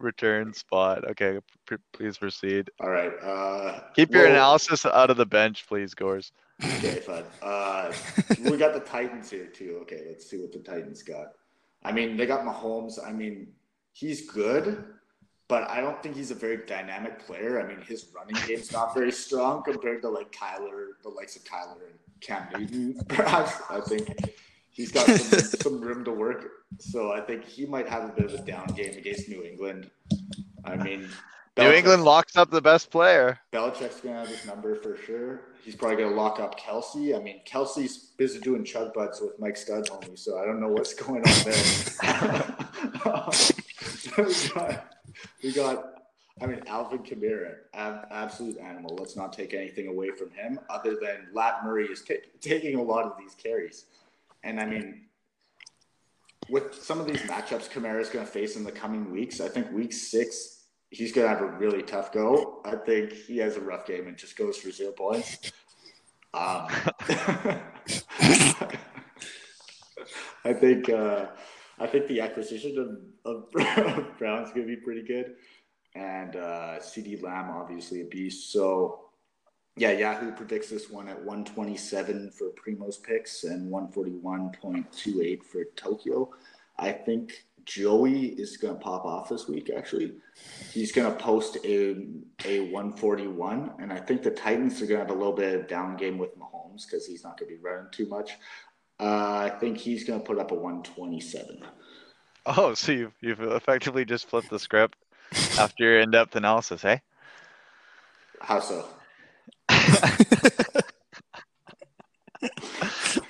return spot. Okay, p- please proceed. All right. Uh, Keep your well, analysis out of the bench, please, Gores. Okay, fine. Uh, we got the Titans here too. Okay, let's see what the Titans got. I mean, they got Mahomes. I mean, he's good, but I don't think he's a very dynamic player. I mean, his running game's not very strong compared to like Kyler, the likes of Kyler and Cam Newton. Perhaps I think he's got some, some room to work. So I think he might have a bit of a down game against New England. I mean, New England locks up the best player. Belichick's gonna have his number for sure. He's probably gonna lock up Kelce. I mean, Kelce's busy doing chug butts with Mike Stud homie, so I don't know what's going on there. We, got, I mean, Alvin Kamara, ab- absolute animal. Let's not take anything away from him, other than Lat Murray is ta- taking a lot of these carries, and I mean, with some of these matchups Kamara is going to face in the coming weeks, I think week six he's going to have a really tough go. I think he has a rough game and just goes for zero points. Um, I think uh, I think the acquisition of, of Brown's going to be pretty good, and uh, CeeDee Lamb obviously a beast. So yeah, Yahoo predicts this one at 127 for Primo's picks and 141.28 for Tokyo. I think Joey is going to pop off this week. Actually, he's going to post a a 141, and I think the Titans are going to have a little bit of down game with Mahomes because he's not going to be running too much. Uh, I think he's going to put up a 127. Oh, so you've you've effectively just flipped the script after your in-depth analysis, hey? How so?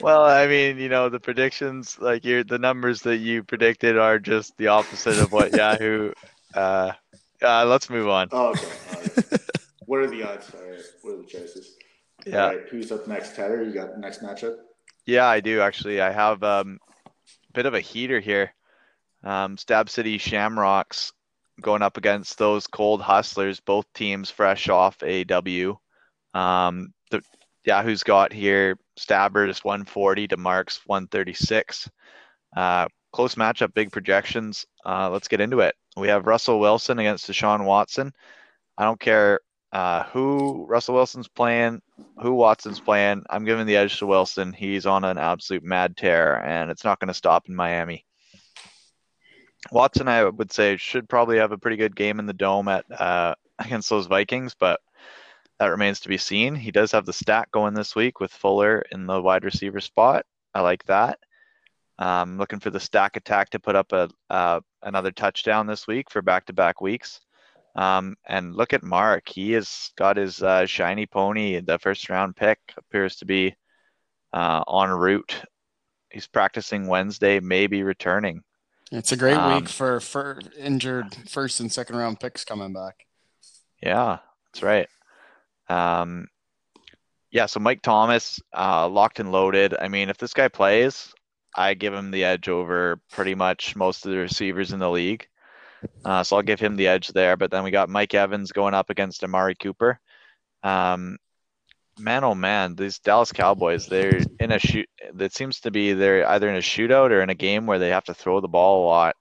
well, I mean, you know, the predictions, like your the numbers that you predicted, are just the opposite of what Yahoo. Uh, uh, let's move on. Oh, okay. Right. what are the odds? All right. What are the choices? Yeah. All right. Who's up next, Tyler? You got the next matchup? Yeah, I do actually. I have um, a bit of a heater here. Um, Stab City Shamrocks going up against those cold hustlers, both teams fresh off a W. Um, the Yahoo's got here Stabbers 140 to Marks 136. Uh, close matchup, big projections. Uh, let's get into it. We have Russell Wilson against Deshaun Watson. I don't care uh, who Russell Wilson's playing, who Watson's playing. I'm giving the edge to Wilson. He's on an absolute mad tear, and it's not going to stop in Miami. Watson, I would say, should probably have a pretty good game in the dome at uh, against those Vikings, but that remains to be seen. He does have the stack going this week with Fuller in the wide receiver spot. I like that. Um, looking for the stack attack to put up a uh, another touchdown this week for back-to-back weeks. Um, and look at Mark; he has got his uh, shiny pony. The first-round pick appears to be uh, en route. He's practicing Wednesday, maybe returning. It's a great um, week for for injured first and second round picks coming back. Yeah, that's right. Um, yeah, so Mike Thomas, uh, locked and loaded. I mean, if this guy plays, I give him the edge over pretty much most of the receivers in the league. Uh, so I'll give him the edge there. But then we got Mike Evans going up against Amari Cooper. Um, man, oh man, these Dallas Cowboys, they're in a shoot. It seems to be they're either in a shootout or in a game where they have to throw the ball a lot.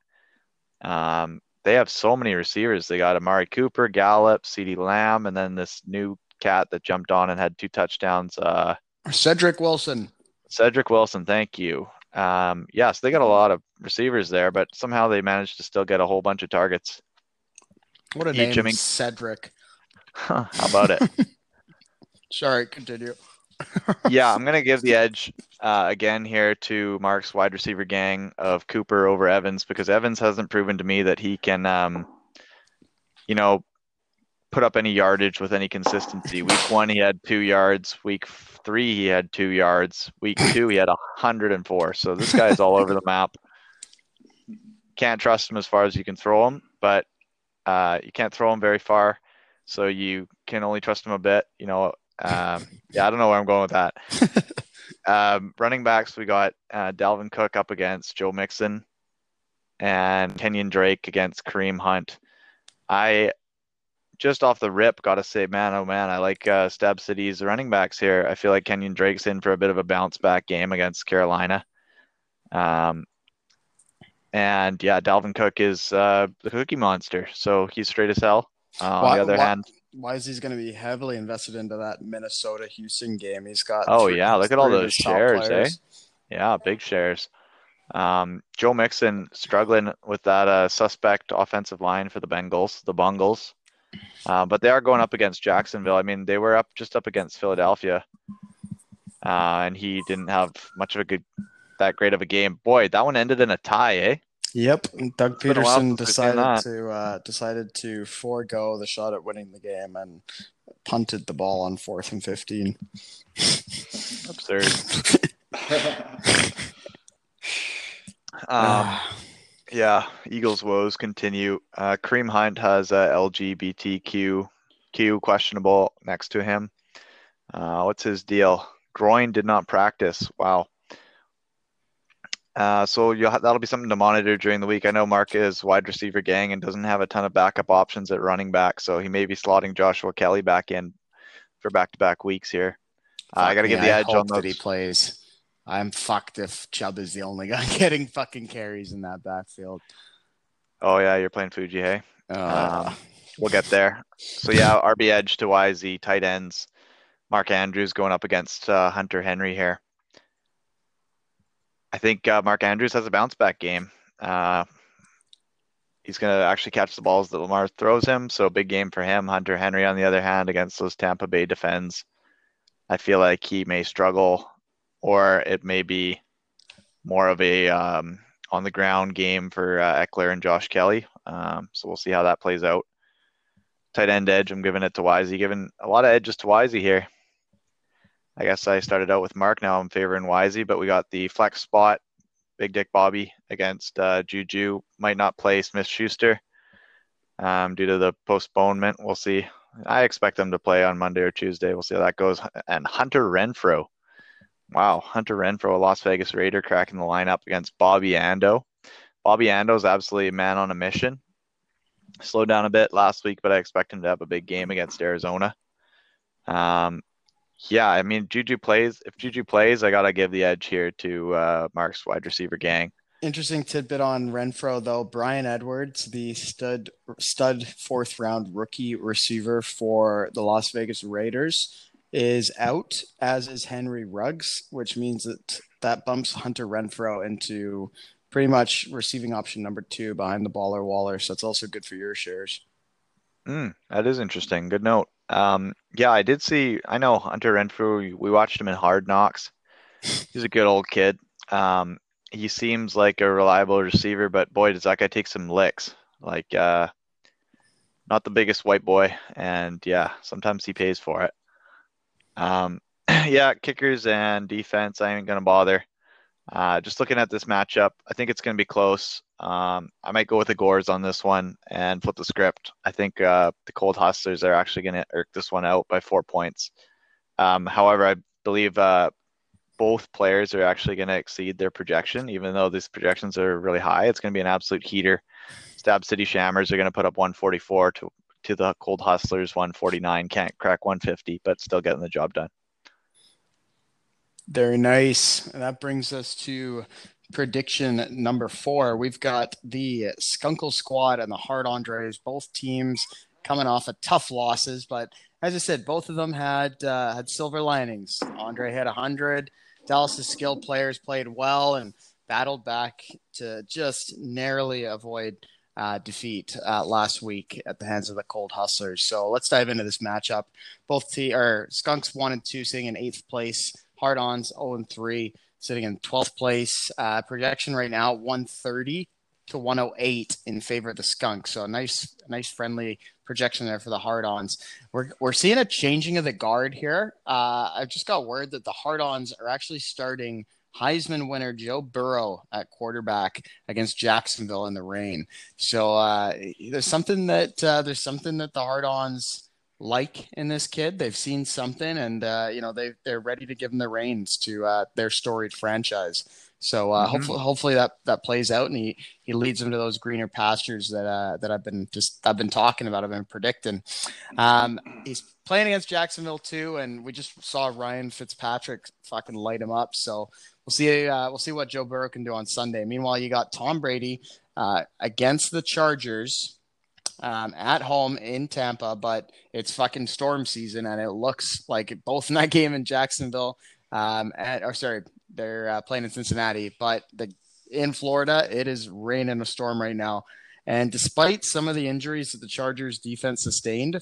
Um, they have so many receivers. They got Amari Cooper, Gallup, CeeDee Lamb, and then this new cat that jumped on and had two touchdowns. Uh, Cedric Wilson. Cedric Wilson, thank you. Um, yes, they got a lot of receivers there, but somehow they managed to still get a whole bunch of targets. What a Each, name, Cedric. Huh, how about it? Sorry, continue. yeah, I'm gonna give the edge uh, again here to Mark's wide receiver gang of Cooper over Evans because Evans hasn't proven to me that he can, um, you know, put up any yardage with any consistency. Week one, he had two yards. Week three, he had two yards. Week two, he had 104. So this guy is all over the map. Can't trust him as far as you can throw him, but uh, you can't throw him very far. So you can only trust him a bit. You know, um, yeah, I don't know where I'm going with that. um, running backs, we got uh, Dalvin Cook up against Joe Mixon and Kenyon Drake against Kareem Hunt. I just off the rip, got to say, man, oh man, I like uh, Stab City's running backs here. I feel like Kenyon Drake's in for a bit of a bounce back game against Carolina. Um, and yeah, Dalvin Cook is uh, the cookie monster, so he's straight as hell. Uh, why, on the other why, hand, why is he going to be heavily invested into that Minnesota Houston game? He's got oh yeah, look at all those shares, eh? Yeah, big shares. Um, Joe Mixon struggling with that uh, suspect offensive line for the Bengals, the Bungles. Uh, but they are going up against Jacksonville. I mean, they were up just up against Philadelphia, uh, and he didn't have much of a good, that great of a game. Boy, that one ended in a tie, eh? Yep, Doug Pederson decided to uh, decided to forego the shot at winning the game and punted the ball on fourth and fifteen. Absurd. um, yeah, Eagles woes continue. Uh, Kareem Hunt has a LGBTQ Q questionable next to him. Uh, what's his deal? Groin did not practice. Wow. Uh, so you'll ha- that'll be something to monitor during the week. I know Mark is wide receiver gang and doesn't have a ton of backup options at running back, so he may be slotting Joshua Kelley back in for back-to-back weeks here. Uh, I got to give the I edge on that he plays. I'm fucked if Chubb is the only guy getting fucking carries in that backfield. Oh yeah, you're playing Fuji, hey? Uh, Um, We'll get there. So yeah, RB edge to YZ tight ends. Mark Andrews going up against uh, Hunter Henry here. I think uh, Mark Andrews has a bounce back game. Uh, he's going to actually catch the balls that Lamar throws him. So big game for him. Hunter Henry, on the other hand, against those Tampa Bay defends, I feel like he may struggle, or it may be more of a um, on the ground game for uh, Ekeler and Josh Kelley. Um, so we'll see how that plays out. Tight end edge, I'm giving it to Wisey. Giving a lot of edges to Wisey here. I guess I started out with Mark. Now I'm favoring Wisey, but we got the flex spot. Big Dick Bobby against uh, Juju might not play Smith Schuster um, due to the postponement. We'll see. I expect them to play on Monday or Tuesday. We'll see how that goes. And Hunter Renfrow. Wow, Hunter Renfrow, a Las Vegas Raider, cracking the lineup against Bobby Ando. Bobby Ando's absolutely a man on a mission. Slowed down a bit last week, but I expect him to have a big game against Arizona. Um, yeah, I mean, Juju plays. If Juju plays, I gotta give the edge here to uh, Mark's wide receiver gang. Interesting tidbit on Renfrow though. Bryan Edwards, the stud stud fourth round rookie receiver for the Las Vegas Raiders, is out, as is Henry Ruggs, which means that that bumps Hunter Renfrow into pretty much receiving option number two behind the baller Waller. So it's also good for your shares. Mm, that is interesting. Good note. Um, yeah, I did see. I know Hunter Renfrow. We watched him in Hard Knocks. He's a good old kid. Um, he seems like a reliable receiver, but boy, does that guy take some licks. Like, uh, not the biggest white boy, and yeah, sometimes he pays for it. Um, yeah, kickers and defense, I ain't gonna bother. Uh, just looking at this matchup, I think it's gonna be close. Um, I might go with the Gores on this one and flip the script. I think uh, the Cold Hustlers are actually going to irk this one out by four points. Um, however, I believe uh, both players are actually going to exceed their projection, even though these projections are really high. It's going to be an absolute heater. Stab City Shammers are going to put up 144 to to the Cold Hustlers 149. Can't crack 150, but still getting the job done. Very nice. And that brings us to prediction number four. We've got the Skunkle Squad and the Hard Andres, both teams coming off of tough losses, but as I said, both of them had uh, had silver linings. Andre had hundred. Dallas's skilled players played well and battled back to just narrowly avoid uh, defeat uh, last week at the hands of the Cold Hustlers. So let's dive into this matchup. Both te- or Skunks one and two sitting in eighth place. Hard Ons 0 and 3 sitting in 12th place. Uh, projection right now 130 to 108 in favor of the Skunk. So a nice, nice friendly projection there for the Hard Ons. We're we're seeing a changing of the guard here. Uh, I've just got word that the Hard Ons are actually starting Heisman winner Joe Burrow at quarterback against Jacksonville in the rain. So uh, there's something that uh, there's something that the Hard Ons like in this kid. They've seen something, and uh, you know they they're ready to give him the reins to uh, their storied franchise. So uh, Mhm. hopefully, hopefully that that plays out, and he he leads them to those greener pastures that uh, that I've been just I've been talking about. I've been predicting. Um, he's playing against Jacksonville too, and we just saw Ryan Fitzpatrick fucking light him up. So we'll see. Uh, we'll see what Joe Burrow can do on Sunday. Meanwhile, you got Tom Brady uh, against the Chargers um, at home in Tampa, but it's fucking storm season, and it looks like both in that game in Jacksonville, um, at, or sorry, they're uh, playing in Cincinnati, but the in Florida, it is raining a storm right now. And despite some of the injuries that the Chargers defense sustained,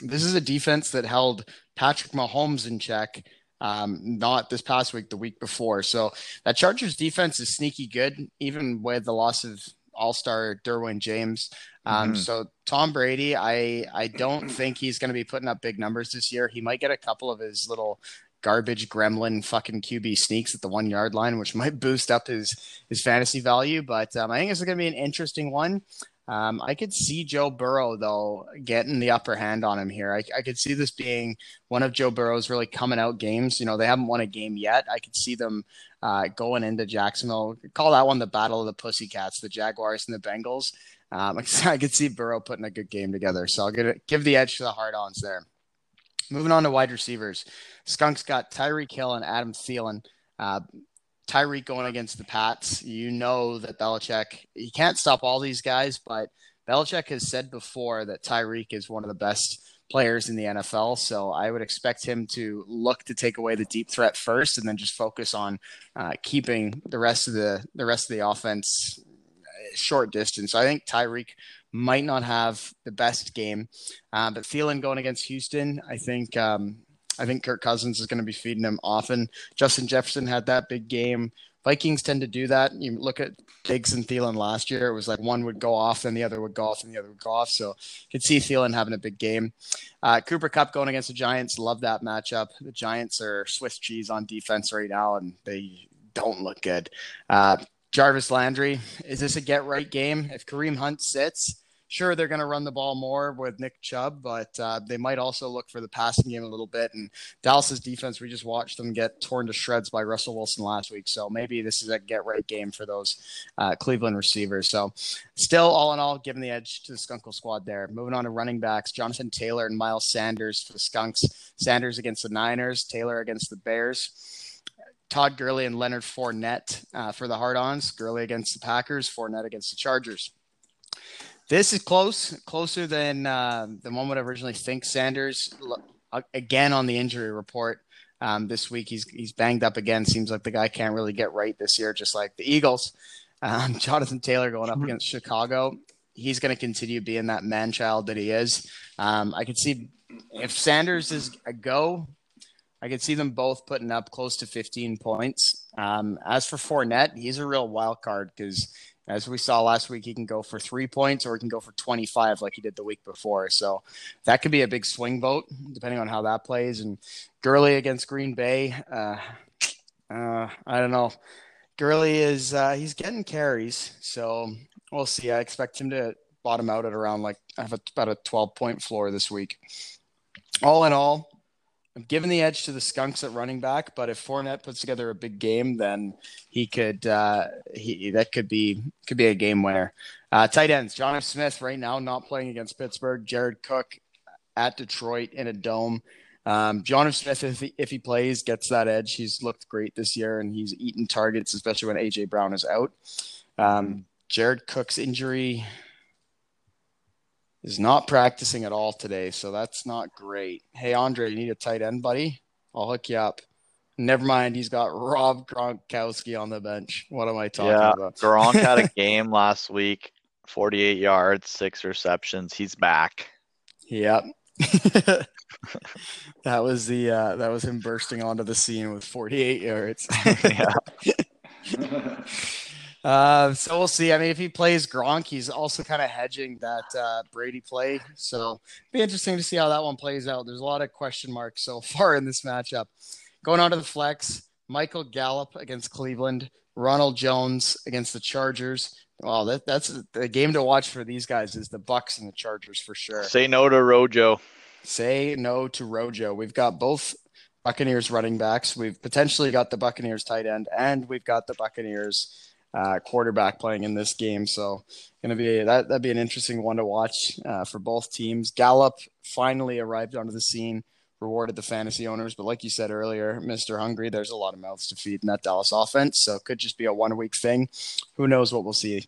this is a defense that held Patrick Mahomes in check. Um, not this past week, the week before. So that Chargers defense is sneaky good, even with the loss of All Star Derwin James. Um, Mhm. So Tom Brady, I I don't think he's going to be putting up big numbers this year. He might get a couple of his little garbage gremlin fucking QB sneaks at the one yard line, which might boost up his his fantasy value. But um, I think this is going to be an interesting one. Um, I could see Joe Burrow though getting the upper hand on him here. I, I could see this being one of Joe Burrow's really coming out games. You know, they haven't won a game yet. I could see them uh, going into Jacksonville. Call that one the battle of the Pussycats, the Jaguars and the Bengals. Um, I could see Burrow putting a good game together. So I'll give, give the edge to the hard-ons there. Moving on to wide receivers, Skunks got Tyreek Hill and Adam Thielen. Uh, Tyreek going against the Pats, you know that Belichick, he can't stop all these guys, but Belichick has said before that Tyreek is one of the best players in the NFL. So I would expect him to look to take away the deep threat first, and then just focus on uh, keeping the rest of the the rest of the offense uh, short distance. I think Tyreek might not have the best game, uh, but Thielen going against Houston, I think um, I think Kirk Cousins is going to be feeding him often. Justin Jefferson had that big game. Vikings tend to do that. You look at Diggs and Thielen last year; it was like one would go off, then the other would go off, and the other would go off. So you could see Thielen having a big game. Uh, Cooper Kupp going against the Giants. Love that matchup. The Giants are Swiss cheese on defense right now, and they don't look good. Uh, Jarvis Landry, is this a get right game? If Kareem Hunt sits, sure they're going to run the ball more with Nick Chubb, but uh, they might also look for the passing game a little bit. And Dallas's defense, we just watched them get torn to shreds by Russell Wilson last week. So maybe this is a get right game for those uh, Cleveland receivers. So still, all in all, giving the edge to the Skunkle squad there. Moving on to running backs, Jonathan Taylor and Miles Sanders for the Skunks. Sanders against the Niners, Taylor against the Bears. Todd Gurley and Leonard Fournette uh, for the hard-ons. Gurley against the Packers, Fournette against the Chargers. This is close, closer than uh, than one would originally think. Sanders uh, again on the injury report um, this week. He's he's banged up again. Seems like the guy can't really get right this year, just like the Eagles. Um, Jonathan Taylor going up against Chicago. He's going to continue being that man child that he is. Um, I could see if Sanders is a go, I could see them both putting up close to 15 points. Um, as for Fournette, he's a real wild card because as we saw last week, he can go for three points or he can go for 25 like he did the week before. So that could be a big swing vote depending on how that plays. And Gurley against Green Bay, uh, uh, I don't know. Gurley is uh, he's getting carries, so we'll see. I expect him to bottom out at around like I have a, about a 12 point floor this week. All in all, I'm giving the edge to the Skunks at running back, but if Fournette puts together a big game, then he could uh, he that could be could be a game winner. Uh, tight ends: Jonnu Smith right now not playing against Pittsburgh. Jared Cook at Detroit in a dome. Um, Jonnu Smith, if he, if he plays, gets that edge. He's looked great this year, and he's eaten targets, especially when AJ Brown is out. Um, Jared Cook's injury is not practicing at all today, so that's not great. Hey, Andre, you need a tight end, buddy? I'll hook you up. Never mind, he's got Rob Gronkowski on the bench. What am I talking yeah, about? Gronk had a game last week, 48 yards, six receptions. He's back. Yep. that was the uh, that was him bursting onto the scene with 48 yards. yeah. Uh, so we'll see. I mean, if he plays Gronk, he's also kind of hedging that uh, Brady play. So be interesting to see how that one plays out. There's a lot of question marks so far in this matchup. Going on to the flex, Michael Gallup against Cleveland, Ronald Jones against the Chargers. Well, that, that's the game to watch for these guys is the Bucks and the Chargers for sure. Say no to Rojo. Say no to Rojo. We've got both Buccaneers running backs. We've potentially got the Buccaneers tight end, and we've got the Buccaneers uh, quarterback playing in this game. So going to be that that'd be an interesting one to watch uh, for both teams. Gallup finally arrived onto the scene, rewarded the fantasy owners, but like you said earlier, Mister Hungry, there's a lot of mouths to feed in that Dallas offense. So it could just be a one week thing. Who knows what we'll see.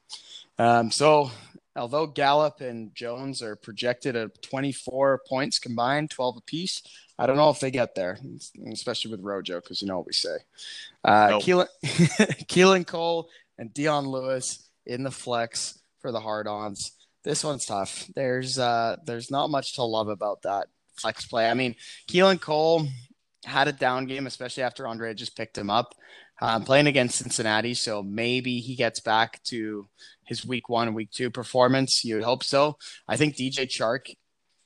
Um, so although Gallup and Jones are projected at 24 points combined, 12 apiece, I don't know if they get there, especially with Rojo, because you know what we say. Uh, nope. Keelan, Keelan Cole and Dion Lewis in the flex for the hard ons. This one's tough. There's uh there's not much to love about that flex play. I mean, Keelan Cole had a down game, especially after Andre just picked him up. Um, playing against Cincinnati, so maybe he gets back to his week one, week two performance. You would hope so. I think DJ Chark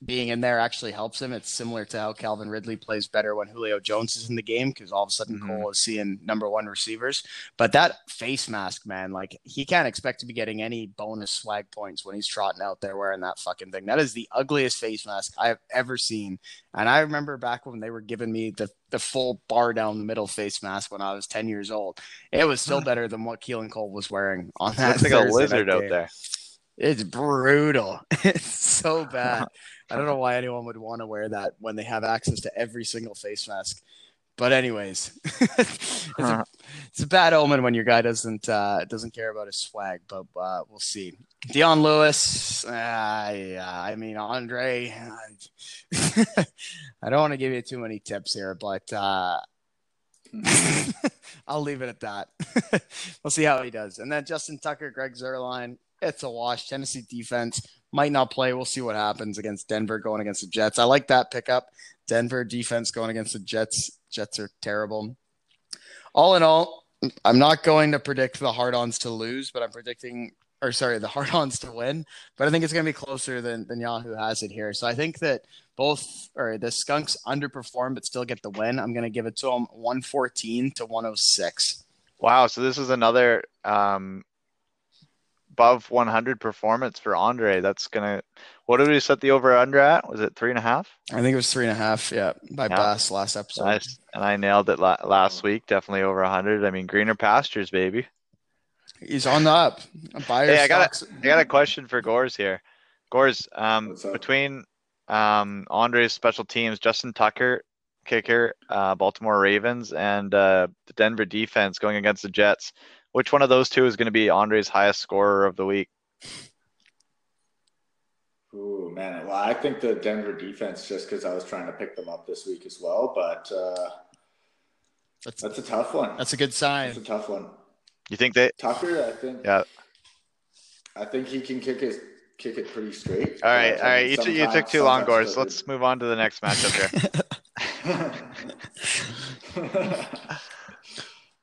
being in there actually helps him. It's similar to how Calvin Ridley plays better when Julio Jones is in the game because all of a sudden Mhm. Cole is seeing number one receivers. But that face mask, man, like he can't expect to be getting any bonus swag points when he's trotting out there wearing that fucking thing. That is the ugliest face mask I've ever seen. And I remember back when they were giving me the, the full bar down the middle face mask when I was 10 years old. It was still better than what Keelan Cole was wearing on that. Looks like a lizard out there. It's brutal. It's so bad. I don't know why anyone would want to wear that when they have access to every single face mask. But anyways, it's, a, it's a bad omen when your guy doesn't uh, doesn't care about his swag. But uh, we'll see. Dion Lewis, uh, yeah, I mean Andre. I don't want to give you too many tips here, but uh, I'll leave it at that. we'll see how he does. And then Justin Tucker, Greg Zuerlein, it's a wash. Tennessee defense might not play. We'll see what happens against Denver going against the Jets. I like that pickup. Denver defense going against the Jets. Jets are terrible. All in all, I'm not going to predict the hard-ons to lose, but I'm predicting, or sorry, the hard-ons to win. But I think it's going to be closer than than Yahoo has it here. So I think that both or the Skunks underperform but still get the win. I'm going to give it to them 114 to 106. Wow, so this is another um, above 100 performance for Andre. That's gonna. What did we set the over under at? Was it three and a half? I think it was three and a half. Yeah, by Yeah. Bass last episode. Nice, and I nailed it la- last week. Definitely over 100. I mean, greener pastures, baby. He's on the up. Buy your Hey, I got stocks. I got a question for Gores here. Gores, um, between um, Andre's special teams, Justin Tucker, kicker, uh, Baltimore Ravens, and uh, the Denver defense going against the Jets, which one of those two is going to be Andre's highest scorer of the week? Ooh, man. Well, I think the Denver defense, just because I was trying to pick them up this week as well, but uh, That's, that's a tough one. that's a good sign. That's a tough one. You think they? Tucker, I think. Yeah. I think he can kick his kick it pretty straight. All right, but, all I right. mean, You, t- you took sometimes- too long, sometimes Gores. Let's move on to the next matchup here.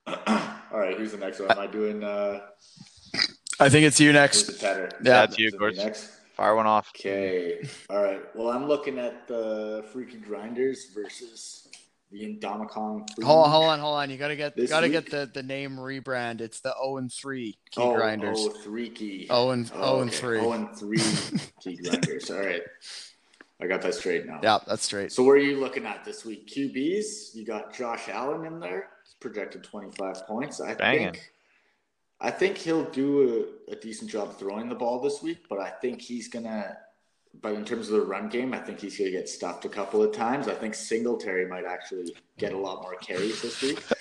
All right, who's the next one? Am I doing uh I think it's you who's next. the tetter? Yeah. That's you, Is it next. Fire one off. Okay. All right. Well, I'm looking at the Freaky Grinders versus the Indomicon. Hold on, hold on, hold on. You gotta get This gotta week? get the, the name rebrand. It's the 0 and 3 key oh, grinders. Oh, three key. Oh and Oh, oh and okay. 3. Oh and three key grinders. All right. I got that straight now. Yeah, that's straight. So where are you looking at this week? QBs, you got Josh Allen in there. Projected 25 points. I Banging. think I think he'll do a, a decent job throwing the ball this week, but I think he's gonna but in terms of the run game, I think he's gonna get stuffed a couple of times. I think Singletary might actually get a lot more carries this week.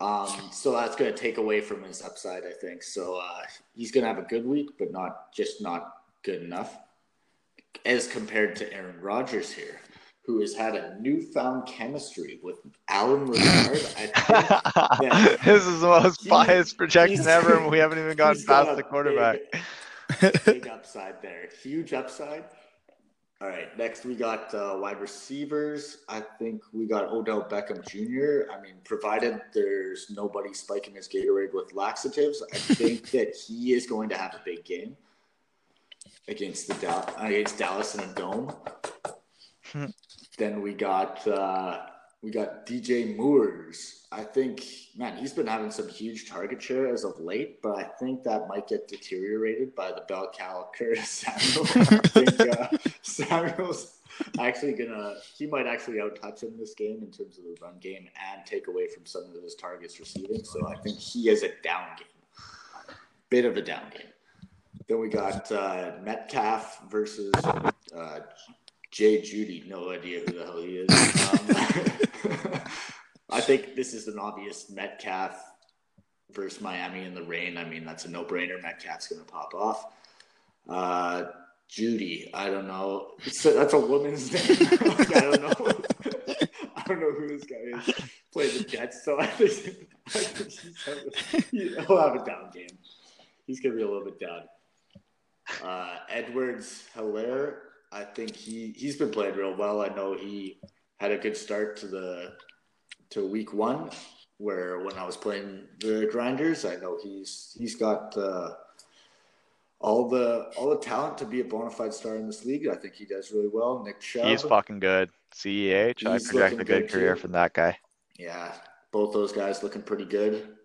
Um, so that's going to take away from his upside, I think. So uh, he's going to have a good week, but not just not good enough as compared to Aaron Rodgers here, who has had a newfound chemistry with Allen Lazard. I think Yeah. this is the most He- biased projection ever, and we haven't even gotten past the quarterback. Big, big upside there. Huge upside. All right, next we got uh, wide receivers. I think we got Odell Beckham Jr. I mean, provided there's nobody spiking his Gatorade with laxatives, I think that he is going to have a big game against the Dal- against Dallas in a dome. Then we got uh, we got DJ Moores. I think, man, he's been having some huge target share as of late, but I think that might get deteriorated by the bell cow Curtis Samuel. I think uh, Samuel's actually gonna, he might actually outtouch him this game in terms of the run game and take away from some of his targets receiving. So I think he is a down game, bit of a down game. Then we got uh, Metcalf versus uh, Jay Jeudy. No idea who the hell he is. Um, I think this is an obvious Metcalf versus Miami in the rain. I mean, that's a no-brainer. Metcalf's going to pop off. Uh, Jeudy, I don't know. A, that's a woman's name. I don't know. I don't know who this guy is. Played the Jets, so I think, I think he's he'll have a down game. He's going to be a little bit down. Uh, Edwards Helaire, I think he he's been playing real well. I know he had a good start to the to week one, where when I was playing the grinders, I know he's he's got uh, all the all the talent to be a bona fide star in this league. I think he does really well. Nick Chubb. He's fucking good. CEH. I He's project a good good, career too. from that guy. Yeah, both those guys looking pretty good.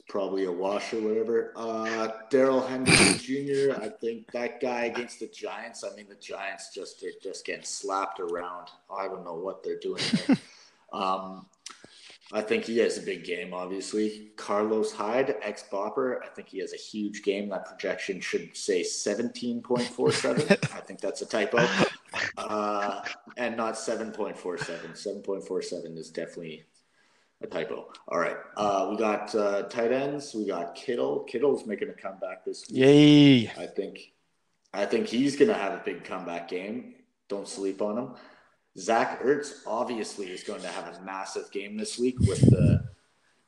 It's probably a wash or whatever. Uh, Darrell Henderson Jr. I think that guy against the Giants. I mean, the Giants just they're just getting slapped around. I don't know what they're doing um, I think he has a big game. Obviously, Carlos Hyde, ex Bopper. I think he has a huge game. That projection should say seventeen point four seven. I think that's a typo, uh, and not seven point four seven. Seven point four seven is definitely a typo. All right. Uh, we got uh, tight ends. We got Kittle. Kittle's making a comeback this week. Yay. I think I think he's gonna have a big comeback game. Don't sleep on him. Zach Ertz obviously is going to have a massive game this week with the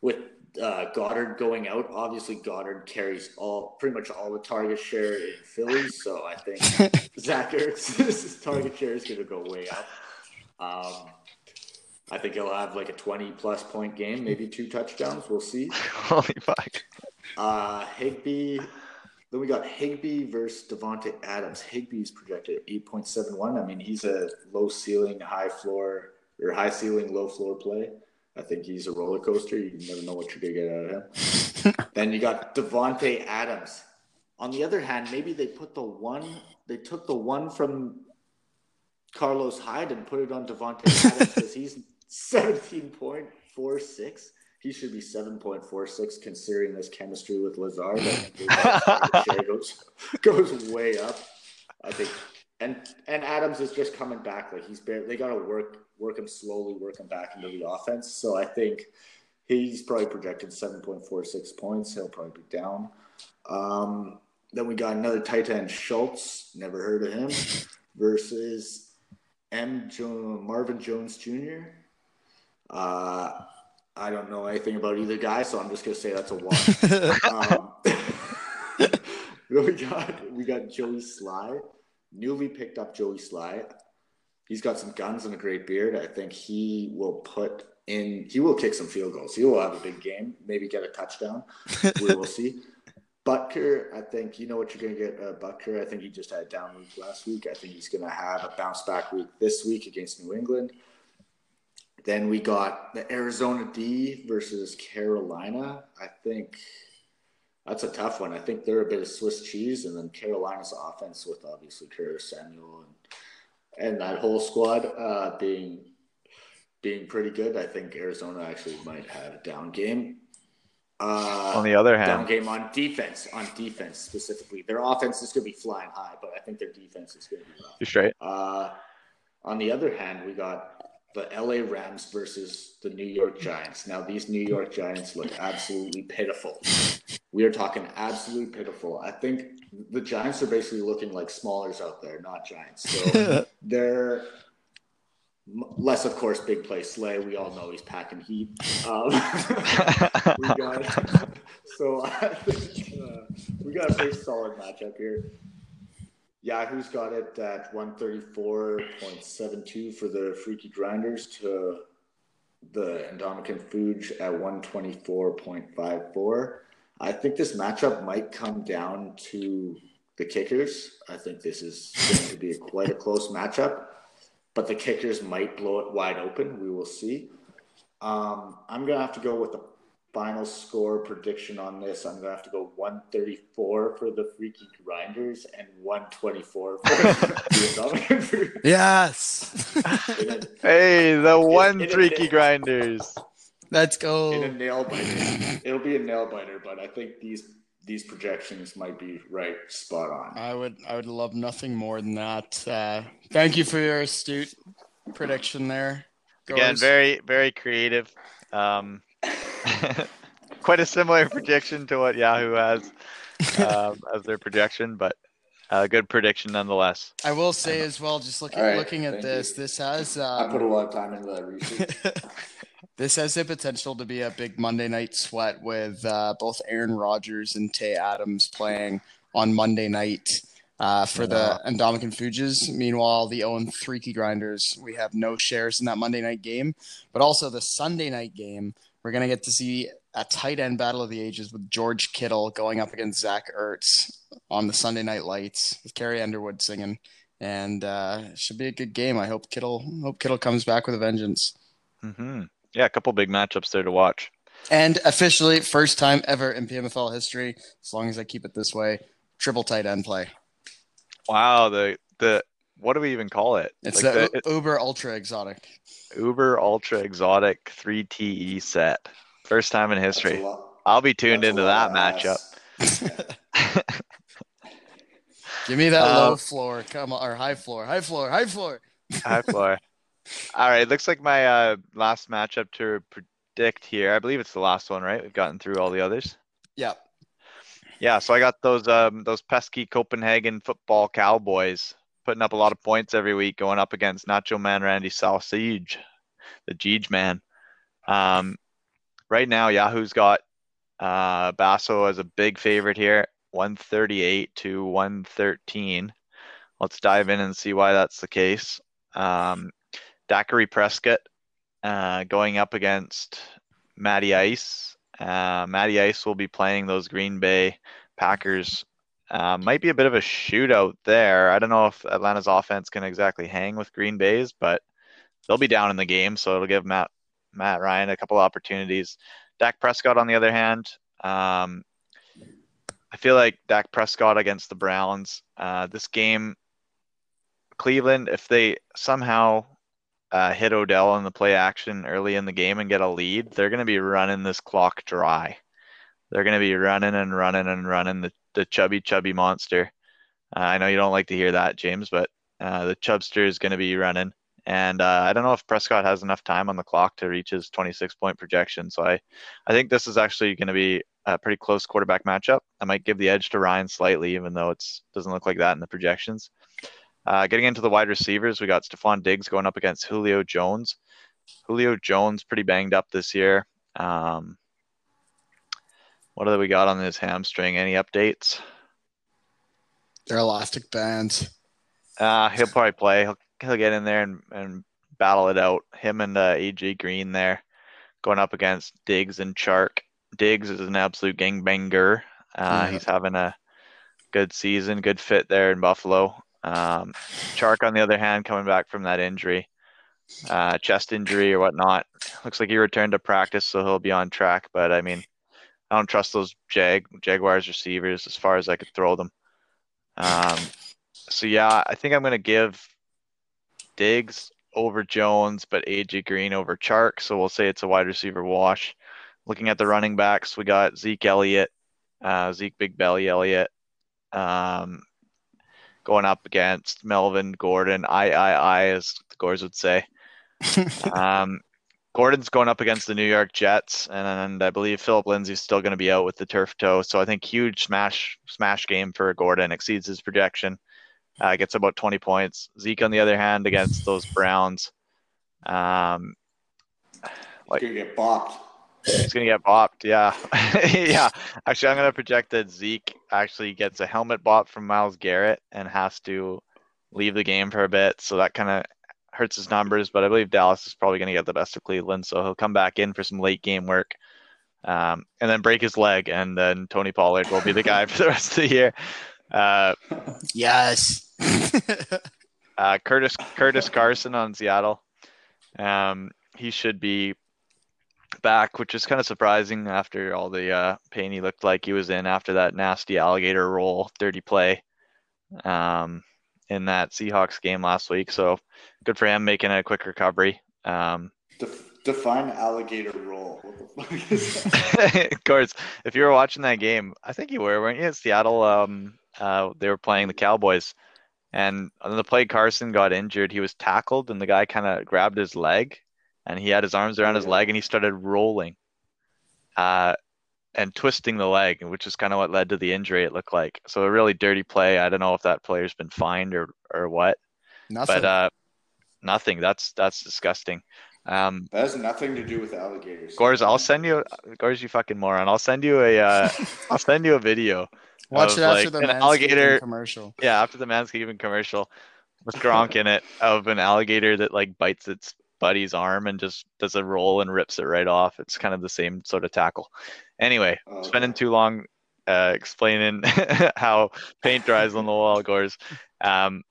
with uh, Goedert going out. Obviously, Goedert carries all pretty much all the target share in Philly, so I think Zach Ertz's target share is going to go way up. Um, I think he'll have like a twenty plus point game, maybe two touchdowns. We'll see. Holy fuck. Uh, Higbee. Then we got Higbee versus Davante Adams. Higbee's projected at 8.71. I mean, he's a low ceiling, high floor, or high ceiling, low floor play. I think he's a roller coaster. You never know what you're going to get out of him. then you got Davante Adams. On the other hand, maybe they put the one, they took the one from Carlos Hyde and put it on Davante Adams because he's 17.46 he should be 7.46 considering this chemistry with Lazard. I think his target share goes, goes way up. I think and and Adams is just coming back. Like he's barely they gotta work work him slowly, work him back into the offense. So I think he's probably projected 7.46 points. He'll probably be down. Um, then we got another tight end, Schultz, never heard of him, versus M. Jo- Marvin Jones Jr. Uh, I don't know anything about either guy, so I'm just gonna say that's a one. um, we got we got Joey Slye, newly picked up Joey Slye. He's got some guns and a great beard. I think he will put in. He will kick some field goals. He will have a big game. Maybe get a touchdown. we will see. Butker, I think you know what you're going to get. Uh, Butker, I think he just had a down week last week. I think he's going to have a bounce back week this week against New England. Then we got the Arizona D versus Carolina. I think that's a tough one. I think they're a bit of Swiss cheese, and then Carolina's offense with obviously Curtis Samuel and and that whole squad uh, being being pretty good. I think Arizona actually might have a down game. Uh, On the other hand, down game on defense. On defense specifically, their offense is going to be flying high, but I think their defense is going to be rough. you're straight. Uh, on the other hand, we got the LA Rams versus the New York Giants. Now, these New York Giants look absolutely pitiful. We are talking absolutely pitiful. I think the Giants are basically looking like smallers out there, not giants. So they're less, of course, big play Slay. We all know he's packing heat. Um, we got so I think uh, we got a pretty solid matchup here. Yahoo's got it at 134.72 for the Freaky Grinders to the Indomitian Fuge at 124.54. I think this matchup might come down to the kickers. I think this is going to be a, quite a close matchup, but the kickers might blow it wide open. We will see. Um, I'm going to have to go with the final score prediction on this. I'm going to have to go 134 for the Freaky Grinders and 124 for the yes. A- hey, the one in a freaky grinders. Let's in a go. nail biter. It'll be a nail biter, but I think these these projections might be right spot on. I would I would love nothing more than that. Uh, thank you for your astute prediction there. Again, very, very creative. Um, quite a similar prediction to what Yahoo has um, as their projection, but a good prediction nonetheless. I will say as well, just looking All right, looking at this, you. this has I put a um, lot of time into that research. this has the potential to be a big Monday night sweat with uh, both Aaron Rodgers and Tay Adams playing on Monday night uh, for the Indomitian Fuges. Meanwhile, the Owen Freaky Grinders, we have no shares in that Monday night game, but also the Sunday night game. We're gonna get to see a tight end battle of the ages with George Kittle going up against Zach Ertz on the Sunday Night Lights with Carrie Underwood singing, and uh, should be a good game. I hope Kittle hope Kittle comes back with a vengeance. hmm Yeah, a couple big matchups there to watch. And officially, first time ever in PMFL history, as long as I keep it this way, triple tight end play. Wow, the the what do we even call it? It's Like the the Uber Ultra Exotic. Uber Ultra Exotic 3TE set. First time in history. I'll be tuned that's into that matchup. Give me that Uh, low floor, come on, or high floor, high floor, high floor. High floor. All right, looks like my uh, last matchup to predict here. I believe it's the last one, right? We've gotten through all the others. Yeah, Yeah, so I got those um those pesky Copenhagen football Cowboys putting up a lot of points every week, going up against Nacho Man Randy Sausage, the Jeej man. Um, right now Yahoo's got uh Basso as a big favorite here, 138 to 113. Let's dive in and see why that's the case. Um, Prescott uh, going up against Matty Ice. Uh, Matty Ice will be playing those Green Bay Packers. Uh, might be a bit of a shootout there. I don't know if Atlanta's offense can exactly hang with Green Bay's, but they'll be down in the game, so it'll give Matt Matt Ryan a couple opportunities. Dak Prescott, on the other hand, um, I feel like Dak Prescott against the Browns. Uh, this game, Cleveland, if they somehow uh, hit Odell in the play action early in the game and get a lead, they're going to be running this clock dry. They're going to be running and running and running the, the chubby, chubby monster. Uh, I know you don't like to hear that, James, but uh, the chubster is going to be running. And uh, I don't know if Prescott has enough time on the clock to reach his 26 point projection. So I, I think this is actually going to be a pretty close quarterback matchup. I might give the edge to Ryan slightly, even though it doesn't look like that in the projections. Uh, getting into the wide receivers, we got Stefon Diggs going up against Julio Jones. Julio Jones pretty banged up this year. Um, what do we got on his hamstring? Any updates? they're elastic bands. Uh, he'll probably play. He'll, he'll get in there and, and battle it out. Him and uh, AJ Green there going up against Diggs and Chark. Diggs is an absolute gangbanger. Uh, Yeah. He's having a good season, good fit there in Buffalo. Um, Chark, on the other hand, coming back from that injury, uh, chest injury or whatnot. Looks like he returned to practice, so he'll be on track. But I mean, I don't trust those Jag Jaguars receivers as far as I could throw them. Um, so yeah, I think I'm gonna give Diggs over Jones, but AJ Green over Chark. So we'll say it's a wide receiver wash. Looking at the running backs, we got Zeke Elliott, uh, Zeke Big Belly Elliott, um, going up against Melvin Gordon. I, I, I, as the Gores would say. Um, Gordon's going up against the New York Jets, and I believe Phillip Lindsay's still going to be out with the turf toe. So I think huge smash smash game for Gordon exceeds his projection. Uh, gets about 20 points. Zeke, on the other hand, against those Browns, um, Like- You're gonna get bopped. he's going to get bopped. Yeah. yeah. Actually, I'm going to project that Zeke actually gets a helmet bop from Myles Garrett and has to leave the game for a bit. So that kind of hurts his numbers. But I believe Dallas is probably going to get the best of Cleveland. So he'll come back in for some late game work um, and then break his leg. And then Tony Pollard will be the guy for the rest of the year. Uh, yes. uh, Curtis Curtis Carson on Seattle. Um, he should be back, which is kind of surprising after all the uh, pain he looked like he was in after that nasty alligator roll, dirty play, um, in that Seahawks game last week. So good for him making a quick recovery. Um, Def- define alligator roll. What the fuck is that? of course, if you were watching that game, I think you were, weren't you? Seattle, um, uh, they were playing the Cowboys, and on the play Carson got injured. He was tackled, and the guy kind of grabbed his leg, and he had his arms around his leg, and he started rolling, uh, and twisting the leg, which is kind of what led to the injury. It looked like so a really dirty play. I don't know if that player's been fined or or what, Nothing. but uh, nothing. That's that's disgusting. Um, That has nothing to do with alligators. Gores, I'll send you. Gores, you fucking moron. I'll send you a. Uh, I'll send you a video. Watch it after like, the an alligator. commercial. Yeah, after the Manscaped commercial with Gronk in it of an alligator that like bites its buddy's arm and just does a roll and rips it right off. It's kind of the same sort of tackle. Anyway, Okay. spending too long uh, explaining how paint dries on the wall, Gores. Um,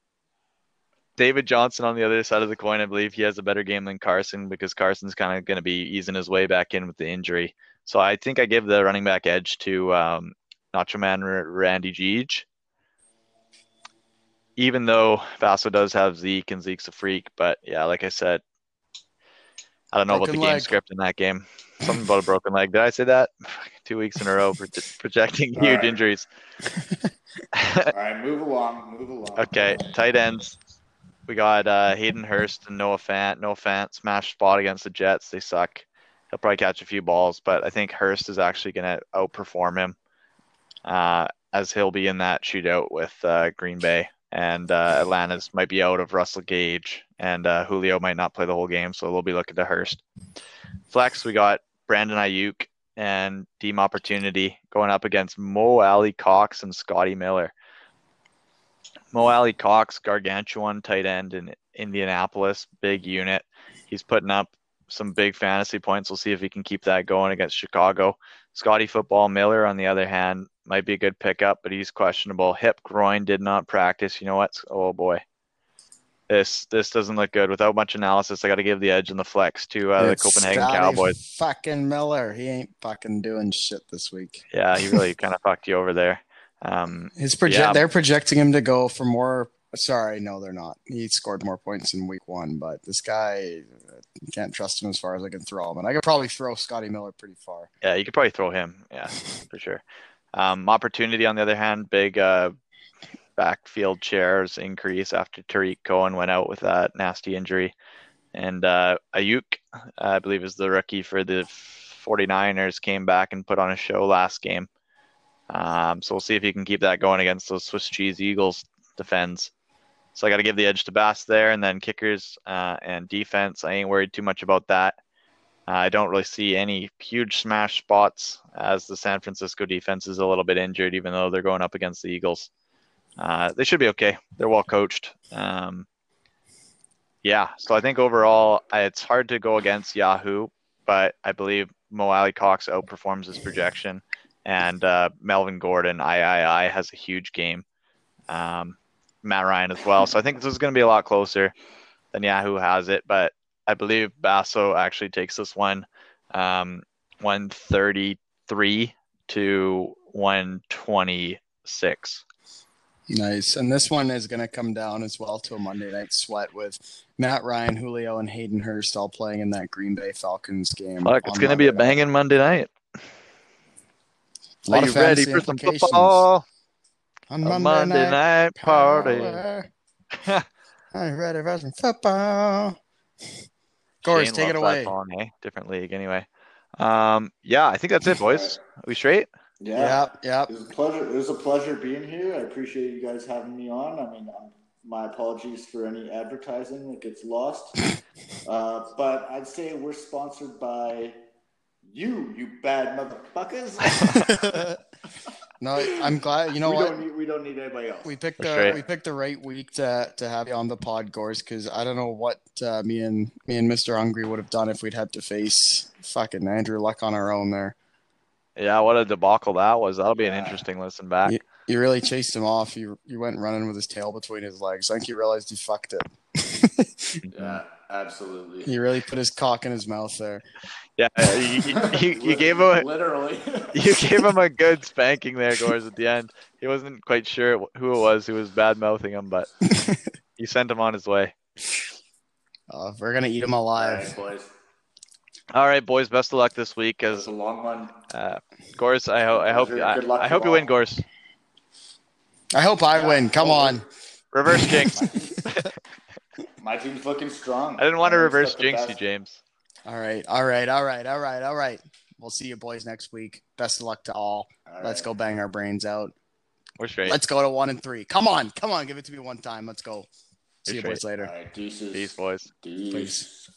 David Johnson on the other side of the coin, I believe he has a better game than Carson because Carson's kind of going to be easing his way back in with the injury. So I think I give the running back edge to um, Nacho Man Randy Gege. Even though Basso does have Zeke and Zeke's a freak, but yeah, like I said, I don't know about Broken the game leg. script in that game. Something about a broken leg. Did I say that? Two weeks in a row, pro- projecting huge right. injuries. All right, move along, move along. Okay, tight ends. We got uh, Hayden Hurst and Noah Fant. Noah Fant smashed spot against the Jets. They suck. He'll probably catch a few balls, but I think Hurst is actually going to outperform him, uh, as he'll be in that shootout with uh, Green Bay. And uh, Atlanta's might be out of Russell Gage, and uh, Julio might not play the whole game, so they'll be looking to Hurst. Flex, we got Brandon Aiyuk and Team Opportunity going up against Mo Alie-Cox and Scotty Miller. Mo Alie-Cox, gargantuan tight end in Indianapolis, big unit. He's putting up some big fantasy points. We'll see if he can keep that going against Chicago. Scotty Football Miller, on the other hand, might be a good pickup, but he's questionable. Hip groin did not practice. You know what? Oh boy, this this doesn't look good. Without much analysis, I got to give the edge in the flex to uh, the Copenhagen Scotty Cowboys. Fucking Miller. He ain't fucking doing shit this week. Yeah, he really kind of fucked you over there. Um, His project Yeah. they're projecting him to go for more sorry, no, they're not. He scored more points in week one, but this guy uh, you can't trust him as far as I can throw him. And I could probably throw Scotty Miller pretty far. Yeah, you could probably throw him. Yeah, for sure. Um, opportunity, on the other hand, big uh, backfield shares increase after Tarik Cohen went out with that nasty injury. And uh, Aiyuk, I believe, is the rookie for the 49ers, came back and put on a show last game. Um, so we'll see if he can keep that going against those Swiss cheese Eagles defense. So I got to give the edge to Bass there, and then kickers uh, and defense. I ain't worried too much about that. I don't really see any huge smash spots as the San Francisco defense is a little bit injured, even though they're going up against the Eagles. Uh, they should be okay. They're well coached. Um, yeah, so I think overall it's hard to go against Yahoo, but I believe Mo Alie-Cox outperforms his projection, and uh, Melvin Gordon III has a huge game. Um, Matt Ryan as well. So I think this is going to be a lot closer than Yahoo has it, but I believe Basso actually takes this one um, 133 to 126. Nice. And this one is going to come down as well to a Monday night sweat with Matt Ryan, Julio, and Hayden Hurst all playing in that Green Bay Falcons game. Look, it's going to be a Monday night. banging Monday night. A Are you ready for some football? On A Monday night party. power. I'm ready for some football. Gores, Shane take it away. Song, eh? Different league, anyway. Um, yeah, I think that's it, boys. Are we straight? Yeah. yeah. yep. It was a pleasure. It was a pleasure being here. I appreciate you guys having me on. I mean, um, my apologies for any advertising that gets lost. uh, but I'd say we're sponsored by you, you bad motherfuckers. no, I'm glad. You know we what? Don't need, we don't need anybody else. We picked For the sure. we picked the right week to to have you on the pod, Gores, because I don't know what uh, me and me and Mister Hungry would have done if we'd had to face fucking Andrew Luck on our own there. Yeah, what a debacle that was. That'll be an Yeah. interesting listen back. Yeah. You really chased him off. You you went running with his tail between his legs. I think you realized you fucked it. yeah, absolutely. He really put his cock in his mouth there. Yeah, you, you, you, you gave him a, literally. you gave him a good spanking there, Gores, at the end. He wasn't quite sure who it was who was bad mouthing him, but you sent him on his way. Uh, we're gonna eat him alive. right, boys. All right, boys. Best of luck this week. As a long one. uh, Gores, I hope I hope Good I, luck I to hope you all. win, Gores. I hope I Yeah. win. Come on. Reverse jinx. My team's looking strong. I didn't want to reverse got jinx you. James. All right, all right, all right, all right, all right. We'll see you boys next week. Best of luck to all. All Let's go bang our brains out. We're straight. Let's go to one and three. Come on, come on, give it to me one time. Let's go. See you Appreciate boys later. All right, deuces. Peace, boys. Deuce. Peace.